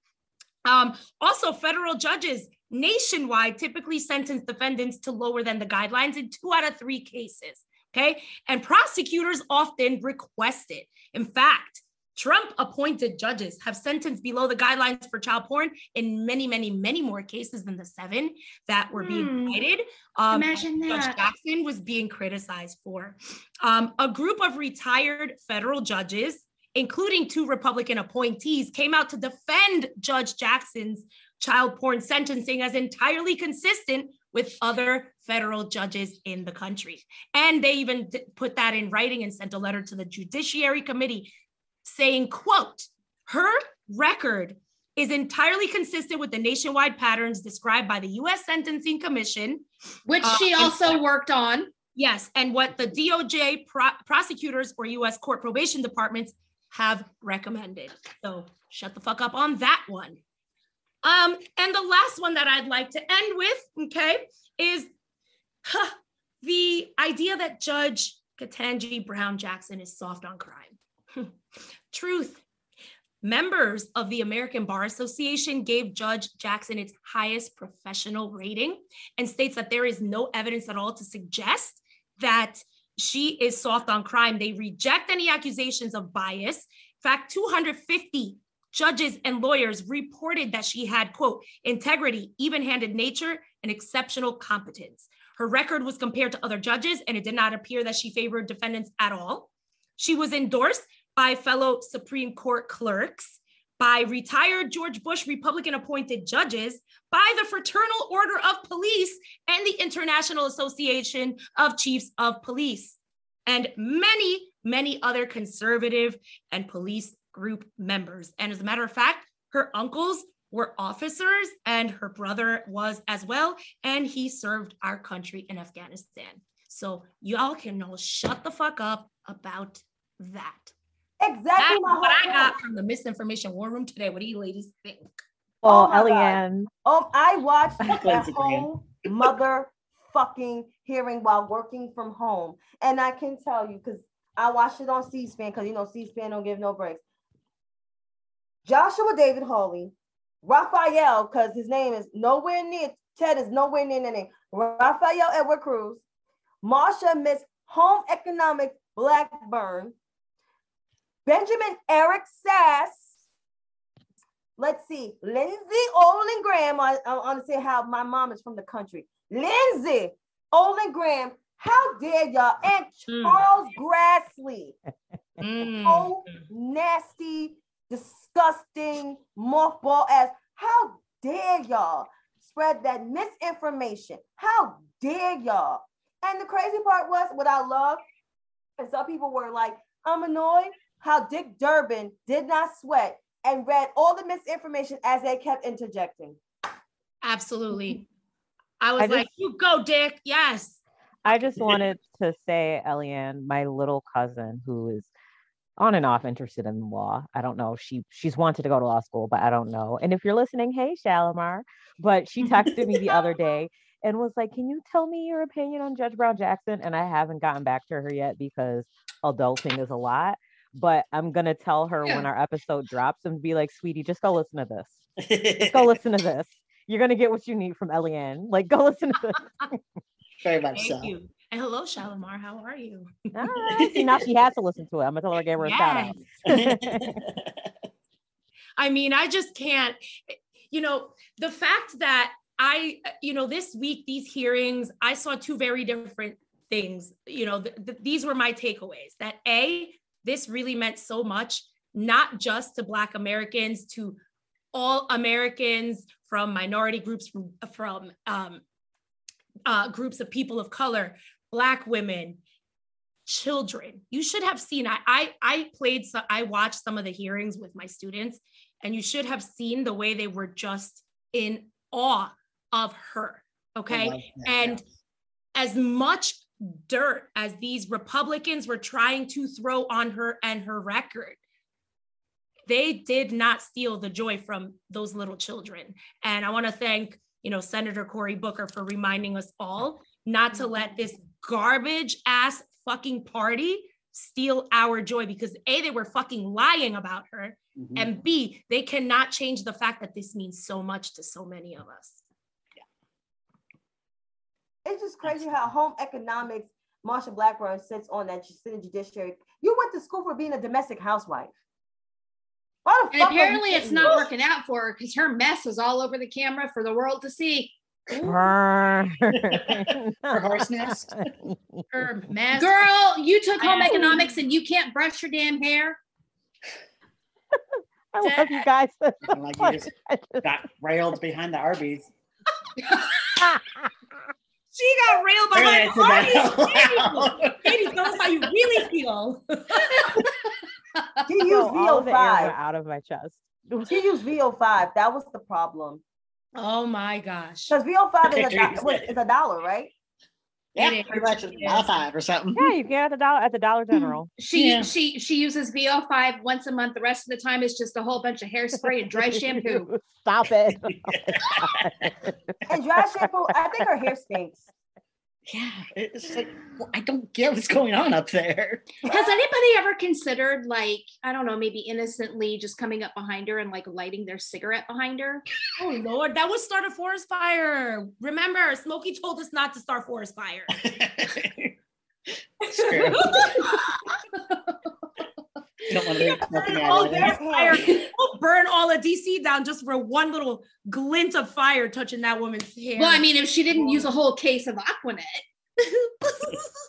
Um, also, federal judges nationwide typically sentence defendants to lower than the guidelines in two out of three cases. Okay. And prosecutors often request it. In fact, Trump appointed judges have sentenced below the guidelines for child porn in many, many, many more cases than the seven that were being hmm. cited. Um, Imagine that. Judge Jackson was being criticized for. Um, a group of retired federal judges, including two Republican appointees, came out to defend Judge Jackson's child porn sentencing as entirely consistent with other federal judges in the country. And they even put that in writing and sent a letter to the Judiciary Committee saying, quote, her record is entirely consistent with the nationwide patterns described by the US Sentencing Commission, which uh, she also worked on. Yes, and what the DOJ pro- prosecutors or US court probation departments have recommended. So shut the fuck up on that one. Um, and the last one that I'd like to end with, okay, is huh, the idea that Judge Ketanji Brown Jackson is soft on crime. Truth. Members of the American Bar Association gave Judge Jackson its highest professional rating and states that there is no evidence at all to suggest that she is soft on crime. They reject any accusations of bias. In fact, 250 judges and lawyers reported that she had, quote, integrity, even handed nature, and exceptional competence. Her record was compared to other judges, and it did not appear that she favored defendants at all. She was endorsed by fellow Supreme Court clerks, by retired George Bush Republican appointed judges, by the Fraternal Order of Police and the International Association of Chiefs of Police, and many, many other conservative and police group members. And as a matter of fact, her uncles were officers and her brother was as well. And he served our country in Afghanistan. So y'all can all shut the fuck up about that. Exactly That's what I got from the misinformation war room today. What do you ladies think? Oh, oh Eliann. Oh, I watched that whole motherfucking hearing while working from home. And I can tell you, because I watched it on C-SPAN, because you know C-SPAN don't give no breaks. Joshua David Hawley, Raphael, because his name is nowhere near, Ted is nowhere near the name, Raphael Edward Cruz, Marsha Miss Home Economics Blackburn, Benjamin Eric Sasse, let's see, Lindsey Olin Graham, I, I want to say how my mom is from the country, Lindsey Olin Graham, how dare y'all, and hmm. Charles. Grassley, mm. so nasty, disgusting mothball ass. How dare y'all spread that misinformation? How dare y'all? And the crazy part was what I love, and some people were like, I'm annoyed how Dick Durbin did not sweat and read all the misinformation as they kept interjecting. Absolutely. I was I like, you go, Dick. Yes. I just wanted to say, Eliann, my little cousin who is on and off interested in law. I don't know. She she's wanted to go to law school, but I don't know. And if you're listening, hey Shalimar. But she texted me the (laughs) other day and was like, Can you tell me your opinion on Judge Brown Jackson? And I haven't gotten back to her yet because adulting is a lot. But I'm gonna tell her yeah. when our episode drops and be like, sweetie, just go listen to this. just go (laughs) listen to this. You're gonna get what you need from Eliann. Like, go listen to this. Very much Thank so. You. And hello, Shalimar. How are you? Ah, (laughs) see, now she has to listen to it. I'm gonna tell her I gave her a shout out. (laughs) I mean, I just can't, you know, the fact that I, uh, you know, this week, these hearings, I saw two very different things. You know, th- th- these were my takeaways that A, this really meant so much, not just to Black Americans, to all Americans from minority groups, from, from um, uh, groups of people of color, Black women, children. You should have seen. I I, I played. So I watched some of the hearings with my students, and you should have seen the way they were just in awe of her. Okay, and as much dirt as these Republicans were trying to throw on her and her record, they did not steal the joy from those little children. And I want to thank, you know, Senator Cory Booker for reminding us all not to let this garbage ass fucking party steal our joy because A, they were fucking lying about her. Mm-hmm. And B, they cannot change the fact that this means so much to so many of us. It's just crazy how home economics, Marsha Blackburn sits on that Senate Judiciary. You went to school for being a domestic housewife. And apparently it's not working out for her because her mess is all over the camera for the world to see. her horse nest. (laughs) Her mess. Girl, you took home economics and you can't brush your damn hair. (laughs) I love you guys. like you just got railed behind the Arby's. (laughs) she got railed behind the Arby's. Katie, tell us how you really feel. He used VO5 out of my chest. He used VO5. That was the problem. Oh my gosh. Because VO5 is a, is a dollar, right? Yeah, pretty much dollar five or something. Yeah, you get at the dollar at the Dollar. General. She yeah. she she uses VO5 once a month. The rest of the time is just a whole bunch of hairspray and dry (laughs) shampoo. Stop it. (laughs) (laughs) and dry shampoo. I think her hair stinks yeah, it's like well, I don't get what's going on up there. (laughs) Has anybody ever considered like I don't know, maybe innocently just coming up behind her and like lighting their cigarette behind her? Oh Lord, that would start a forest fire. Remember, Smokey told us not to start forest fire. (laughs) (laughs) true. don't want to oh, fire. (laughs) We'll burn all of DC down just for one little glint of fire touching that woman's hair. Well, I mean, if she didn't use a whole case of Aquanet. (laughs)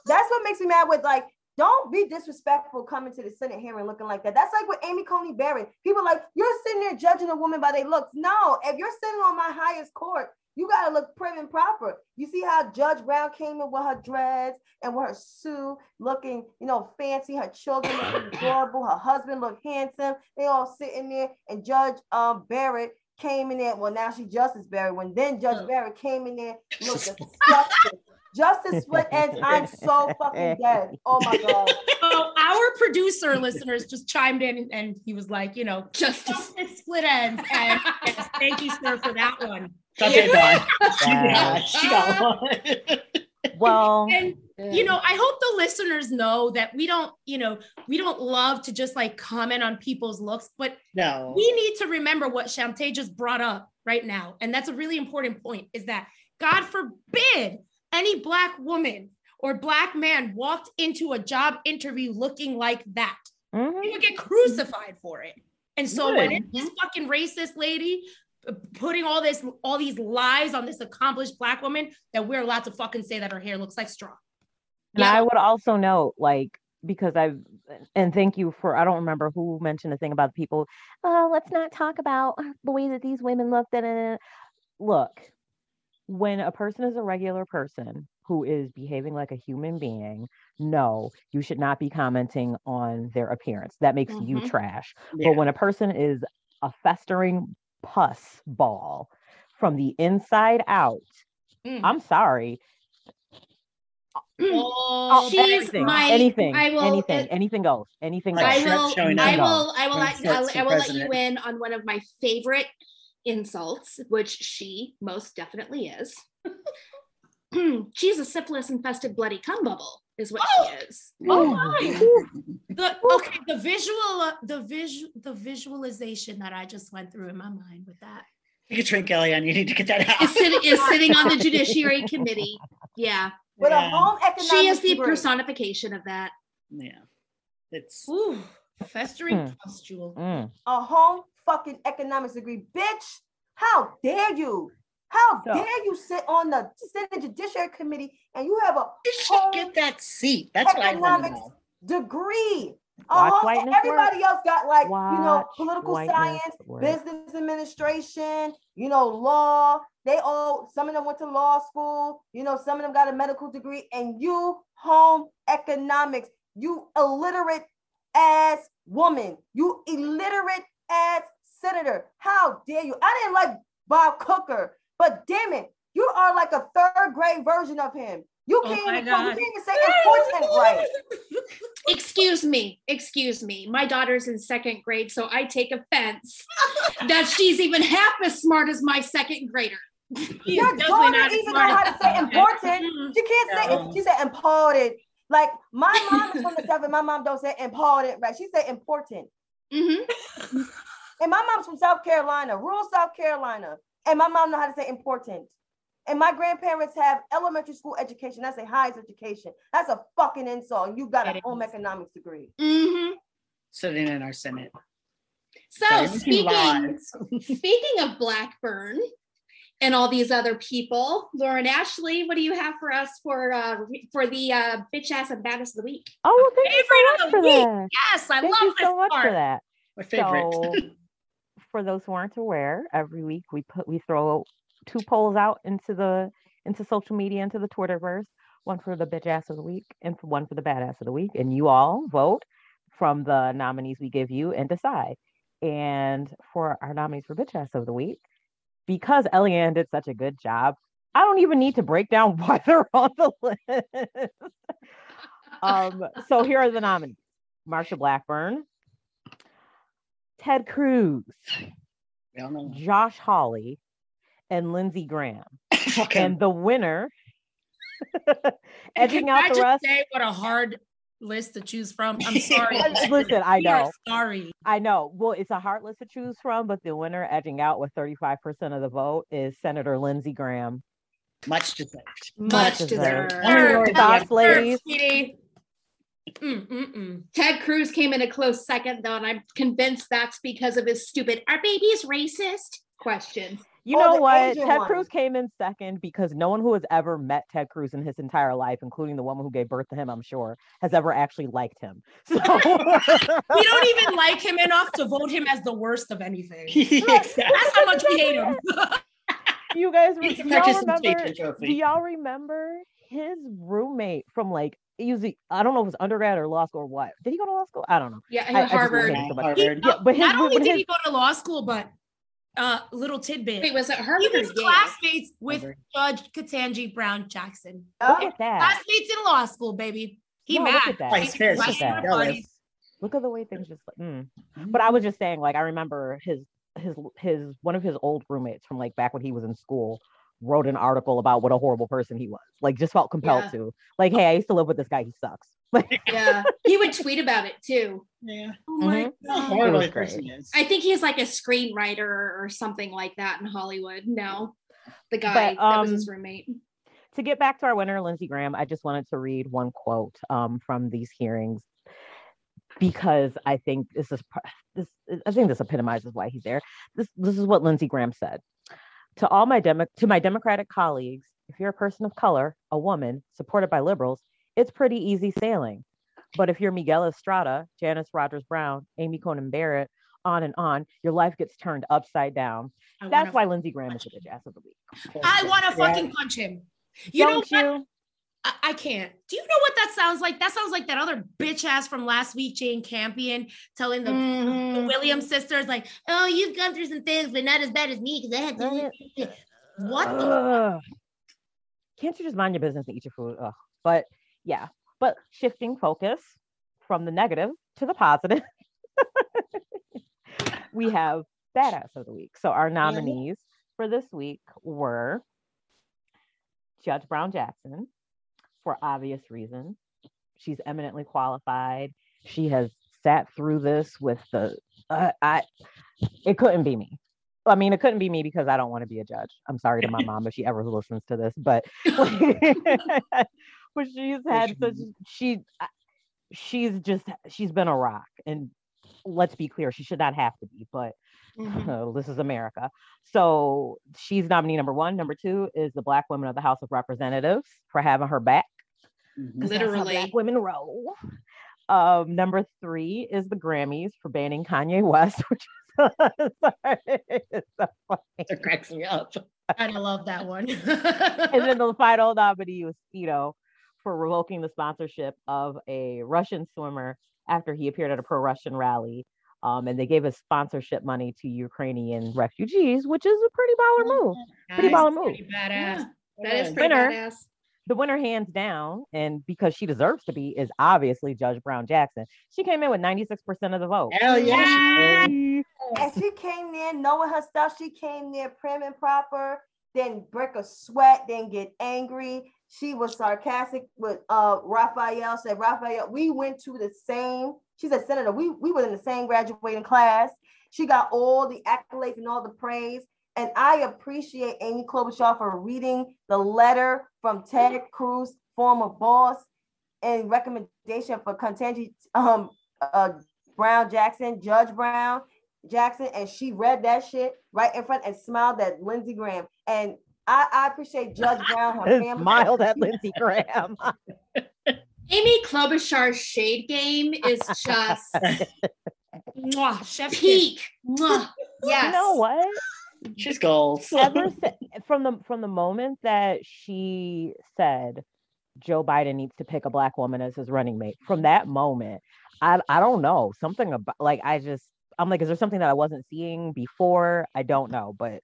That's what makes me mad with like, don't be disrespectful coming to the Senate hearing looking like that. That's like with Amy Coney Barrett. People like, you're sitting there judging a woman by their looks. No, if you're sitting on my highest court, you gotta look prim and proper. You see how Judge Brown came in with her dreads and with her suit, looking, you know, fancy. Her children looking (coughs) adorable. Her husband looked handsome. They all sitting there, and Judge um, Barrett came in there. Well, now she's Justice Barrett. When then Judge Barrett came in there, (laughs) looked disgusting. Justice split ends. I'm so fucking dead. Oh my (laughs) god. So our producer listeners just chimed in and he was like, you know, justice, justice split ends. And yes, thank you, sir, for that one. Yeah. (laughs) she got one. (laughs) well, and you know, I hope the listeners know that we don't, you know, we don't love to just like comment on people's looks, but no, we need to remember what Chantay just brought up right now. And that's a really important point is that God forbid any black woman or black man walked into a job interview looking like that. Mm-hmm. He would get crucified for it. And so Good. when this fucking racist lady putting all this all these lies on this accomplished black woman that we're allowed to fucking say that her hair looks like straw. And yeah. I would also note like because I've and thank you for I don't remember who mentioned a thing about people. Oh, let's not talk about the way that these women look. That look, when a person is a regular person who is behaving like a human being, no, you should not be commenting on their appearance. That makes mm-hmm. you trash. Yeah. But when a person is a festering pus ball from the inside out, mm. I'm sorry. Oh, anything, my, anything, will, anything, uh, anything goes, anything goes. I will, I will, I will, I will, let, I will let you in on one of my favorite insults, which she most definitely is. (clears throat) She's a syphilis infested bloody cum bubble, is what oh, she is. Oh my! the, okay, the visual, uh, the visual, the visualization that I just went through in my mind with that. You can drink, Eliann. You need to get that out. Is, sit, is (laughs) sitting on the Judiciary Committee. Yeah. With yeah. a home economic She is the personification of that. Yeah. It's Ooh, festering mm. pustule. Mm. A home fucking economics degree. Bitch, how dare you? How so, dare you sit on the Senate Judiciary Committee and you have a you should get that seat. That's what I want to know. Degree. Uh-huh. Everybody work. else got like Watch you know political science, work. business administration, you know law. They all some of them went to law school. You know some of them got a medical degree, and you home economics. You illiterate ass woman. You illiterate ass senator. How dare you? I didn't like Bob Corker, but damn it, you are like a third grade version of him. You oh can't, oh even, you can't even say important right. Excuse me, excuse me. My daughter's in second grade, so I take offense (laughs) that she's even half as smart as my second grader. Your daughter even know how to say important. Mm-hmm. She can't no. say. She said important. Like my (laughs) mom is from the south, and my mom don't say important, right? She say important. Mm-hmm. And my mom's from South Carolina, rural South Carolina. And my mom know how to say important. And my grandparents have elementary school education. That's a highest education. That's a fucking insult. And you got a home economics degree. Mm-hmm. Sitting in our Senate. So speaking (laughs) speaking of Blackburn and all these other people, Lauren Ashley, what do you have for us for uh, for the uh, bitch ass and baddest of the week? Oh, well, thank you so much for week. that. Yes, I thank love you so much part. for that. My favorite. So, (laughs) for those who aren't aware, every week we put we throw two polls out into the into social media, into the Twitterverse, one for the bitch ass of the week and one for the badass of the week. And you all vote from the nominees we give you and decide. And for our nominees for bitch ass of the week, because Eliann did such a good job, I don't even need to break down (laughs) why they're on the list. (laughs) um, so here are the nominees: Marsha Blackburn, Ted Cruz, Josh Hawley, and Lindsey Graham. (laughs) and the winner, edging out the rest. Say what a hard list to choose from. I'm (laughs) sorry. Listen, I know. Sorry. I know. Well, it's a hard list to choose from, but the winner edging out with 35% of the vote is Senator Lindsey Graham. Much deserved. Much, Much deserved. deserved. Thoughts, ladies. Mm-mm-mm. Ted Cruz came in a close second, though, and I'm convinced that's because of his stupid "Are babies racist?" question. You oh, know what? Ted one. Cruz came in second because no one who has ever met Ted Cruz in his entire life, including the woman who gave birth to him, I'm sure, has ever actually liked him. (laughs) So we don't even like him enough to vote him as the worst of anything. (laughs) exactly. That's how much we hate him. you guys, do y'all remember? Do y'all remember his roommate from like he was I don't know if it was undergrad or law school or what. Did he go to law school? I don't know. Yeah, I, Harvard. So Harvard. He, yeah, but his, not only did his, he go to law school, but uh little tidbit. Wait, was it Harvard? He was classmates with Judge Ketanji Brown Jackson. Look at that. Classmates in law school, baby. He no, mad. Look at that. Look at, that. look at the way things just. Mm. But I was just saying, like, I remember his his his one of his old roommates from like back when he was in school wrote an article about what a horrible person he was. Like, just felt compelled yeah. to. Like, hey, I used to live with this guy. He sucks. (laughs) yeah, he would tweet about it too. Yeah. Oh my mm-hmm. god. person is. I think he's like a screenwriter or something like that in Hollywood. No, the guy but, um, that was his um, roommate. To get back to our winner, Lindsey Graham, I just wanted to read one quote um, from these hearings because I think this is this. I think this epitomizes why he's there. This this is what Lindsey Graham said to all my demo- to my Democratic colleagues. If you're a person of color, a woman supported by liberals, it's pretty easy sailing. But if you're Miguel Estrada, Janice Rogers Brown, Amy Coney Barrett, on and on, your life gets turned upside down. I That's why Lindsey Graham is the bitch ass of the week. I want to fucking punch him. You Don't know what? You? I, I, can't. Do you know what that sounds like? That sounds like that other bitch ass from last week, Jane Campion, telling the, mm-hmm. the Williams sisters, like, oh, you've gone through some things, but not as bad as me because I had to. what the? Can't you just mind your business and eat your food? Ugh. But yeah, but shifting focus from the negative to the positive, (laughs) we have badass of the week. So our nominees for this week were Judge Brown Jackson, for obvious reasons. She's eminently qualified. She has sat through this with the uh, I it couldn't be me. I mean, it couldn't be me because I don't want to be a judge. I'm sorry to my mom if she ever listens to this, but (laughs) but she's had such she she's just she's been a rock and let's be clear she should not have to be but mm-hmm. (laughs) this is america so she's nominee number one number two is the black women of the house of representatives for having her back mm-hmm. literally black women roll um, number three is the grammys for banning kanye west (laughs) which is (laughs) sorry, it's so funny. it cracks me up I love that one. and then the final nominee was, you know, for revoking the sponsorship of a Russian swimmer after he appeared at a pro Russian rally. Um, and they gave his sponsorship money to Ukrainian refugees, which is a pretty baller move. Nice. Pretty baller move. Pretty badass. Yeah. That is pretty winner, badass. The winner, hands down, and because she deserves to be, is obviously Judge Brown Jackson. She came in with 96% of the vote. Hell yeah. And she came in knowing her stuff. She came there prim and proper, didn't break a sweat, didn't get angry she was sarcastic with uh Raphael, said, Raphael, we went to the same, she's a senator. We, we were in the same graduating class. She got all the accolades and all the praise. And I appreciate Amy Klobuchar for reading the letter from Ted Cruz, former boss, and recommendation for Ketanji um, uh, Brown Jackson, Judge Brown. Jackson, and she read that shit right in front and smiled at Lindsey Graham. And I, I appreciate Judge Brown. Her (laughs) family. Smiled at (laughs) Lindsey Graham. (laughs) Amy Klobuchar's shade game is (laughs) just mwah, chef (laughs) peak. Mwah. Yes. You know what? She's gold. Ever (laughs) from the from the moment that she said Joe Biden needs to pick a black woman as his running mate, from that moment, I I don't know something about like I just I'm like, is there something that I wasn't seeing before? I don't know, but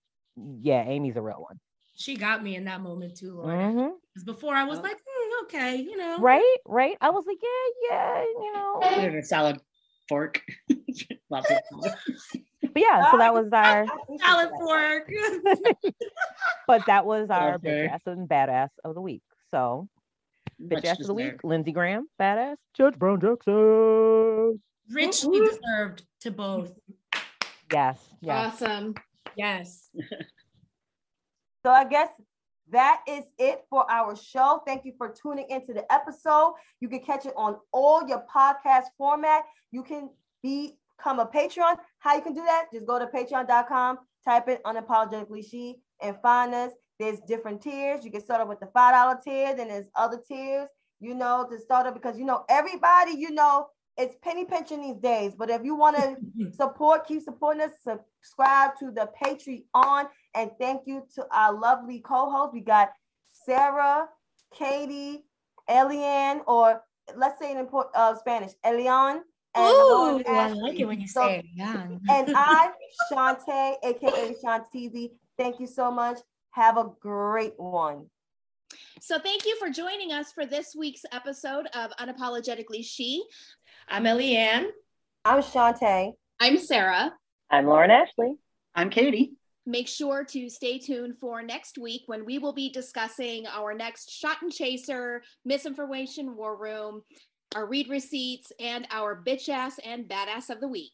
yeah, Amy's a real one. She got me in that moment too, Lord. Mm-hmm. Because before I was like, mm, okay, you know, right, right. I was like, yeah, yeah, you know, a salad fork. (laughs) Lots of (laughs) but yeah, so that was our (laughs) salad fork. but that was our okay. bitch ass and badass of the week. So bitch ass of the week, Lindsey Graham, badass, Judge Brown Jackson richly deserved to both. Yes. yes. Awesome. Yes. so I guess that is it for our show. Thank you for tuning into the episode. You can catch it on all your podcast format. You can become a Patreon. How you can do that? Just go to patreon.com, type in unapologetically she, and find us. There's different tiers. You can start off with the $5 tier, then there's other tiers, you know, to start up because you know everybody, you know, it's penny pinching these days. But if you want to (laughs) support, keep supporting us, subscribe to the Patreon. And thank you to our lovely co-hosts. We got Sara, Katie, Eliann, or let's say in import, uh, Spanish, Elian. And Ooh, I like it when you so, say Elian. and I, Chantay, aka Shantizi. Thank you so much. Have a great one. So, thank you for joining us for this week's episode of Unapologetically She. I'm Eliann. I'm Chantay. I'm Sara. I'm Lauren Ashley. I'm Katie. Make sure to stay tuned for next week when we will be discussing our next Shot and Chaser, Misinformation War Room, our read receipts, and our bitch ass and badass of the week.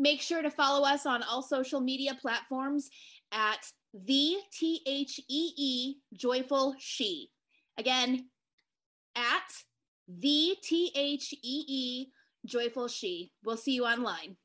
Make sure to follow us on all social media platforms at the T H E E Joyful She. Again, at the T H E E Joyful She. We'll see you online.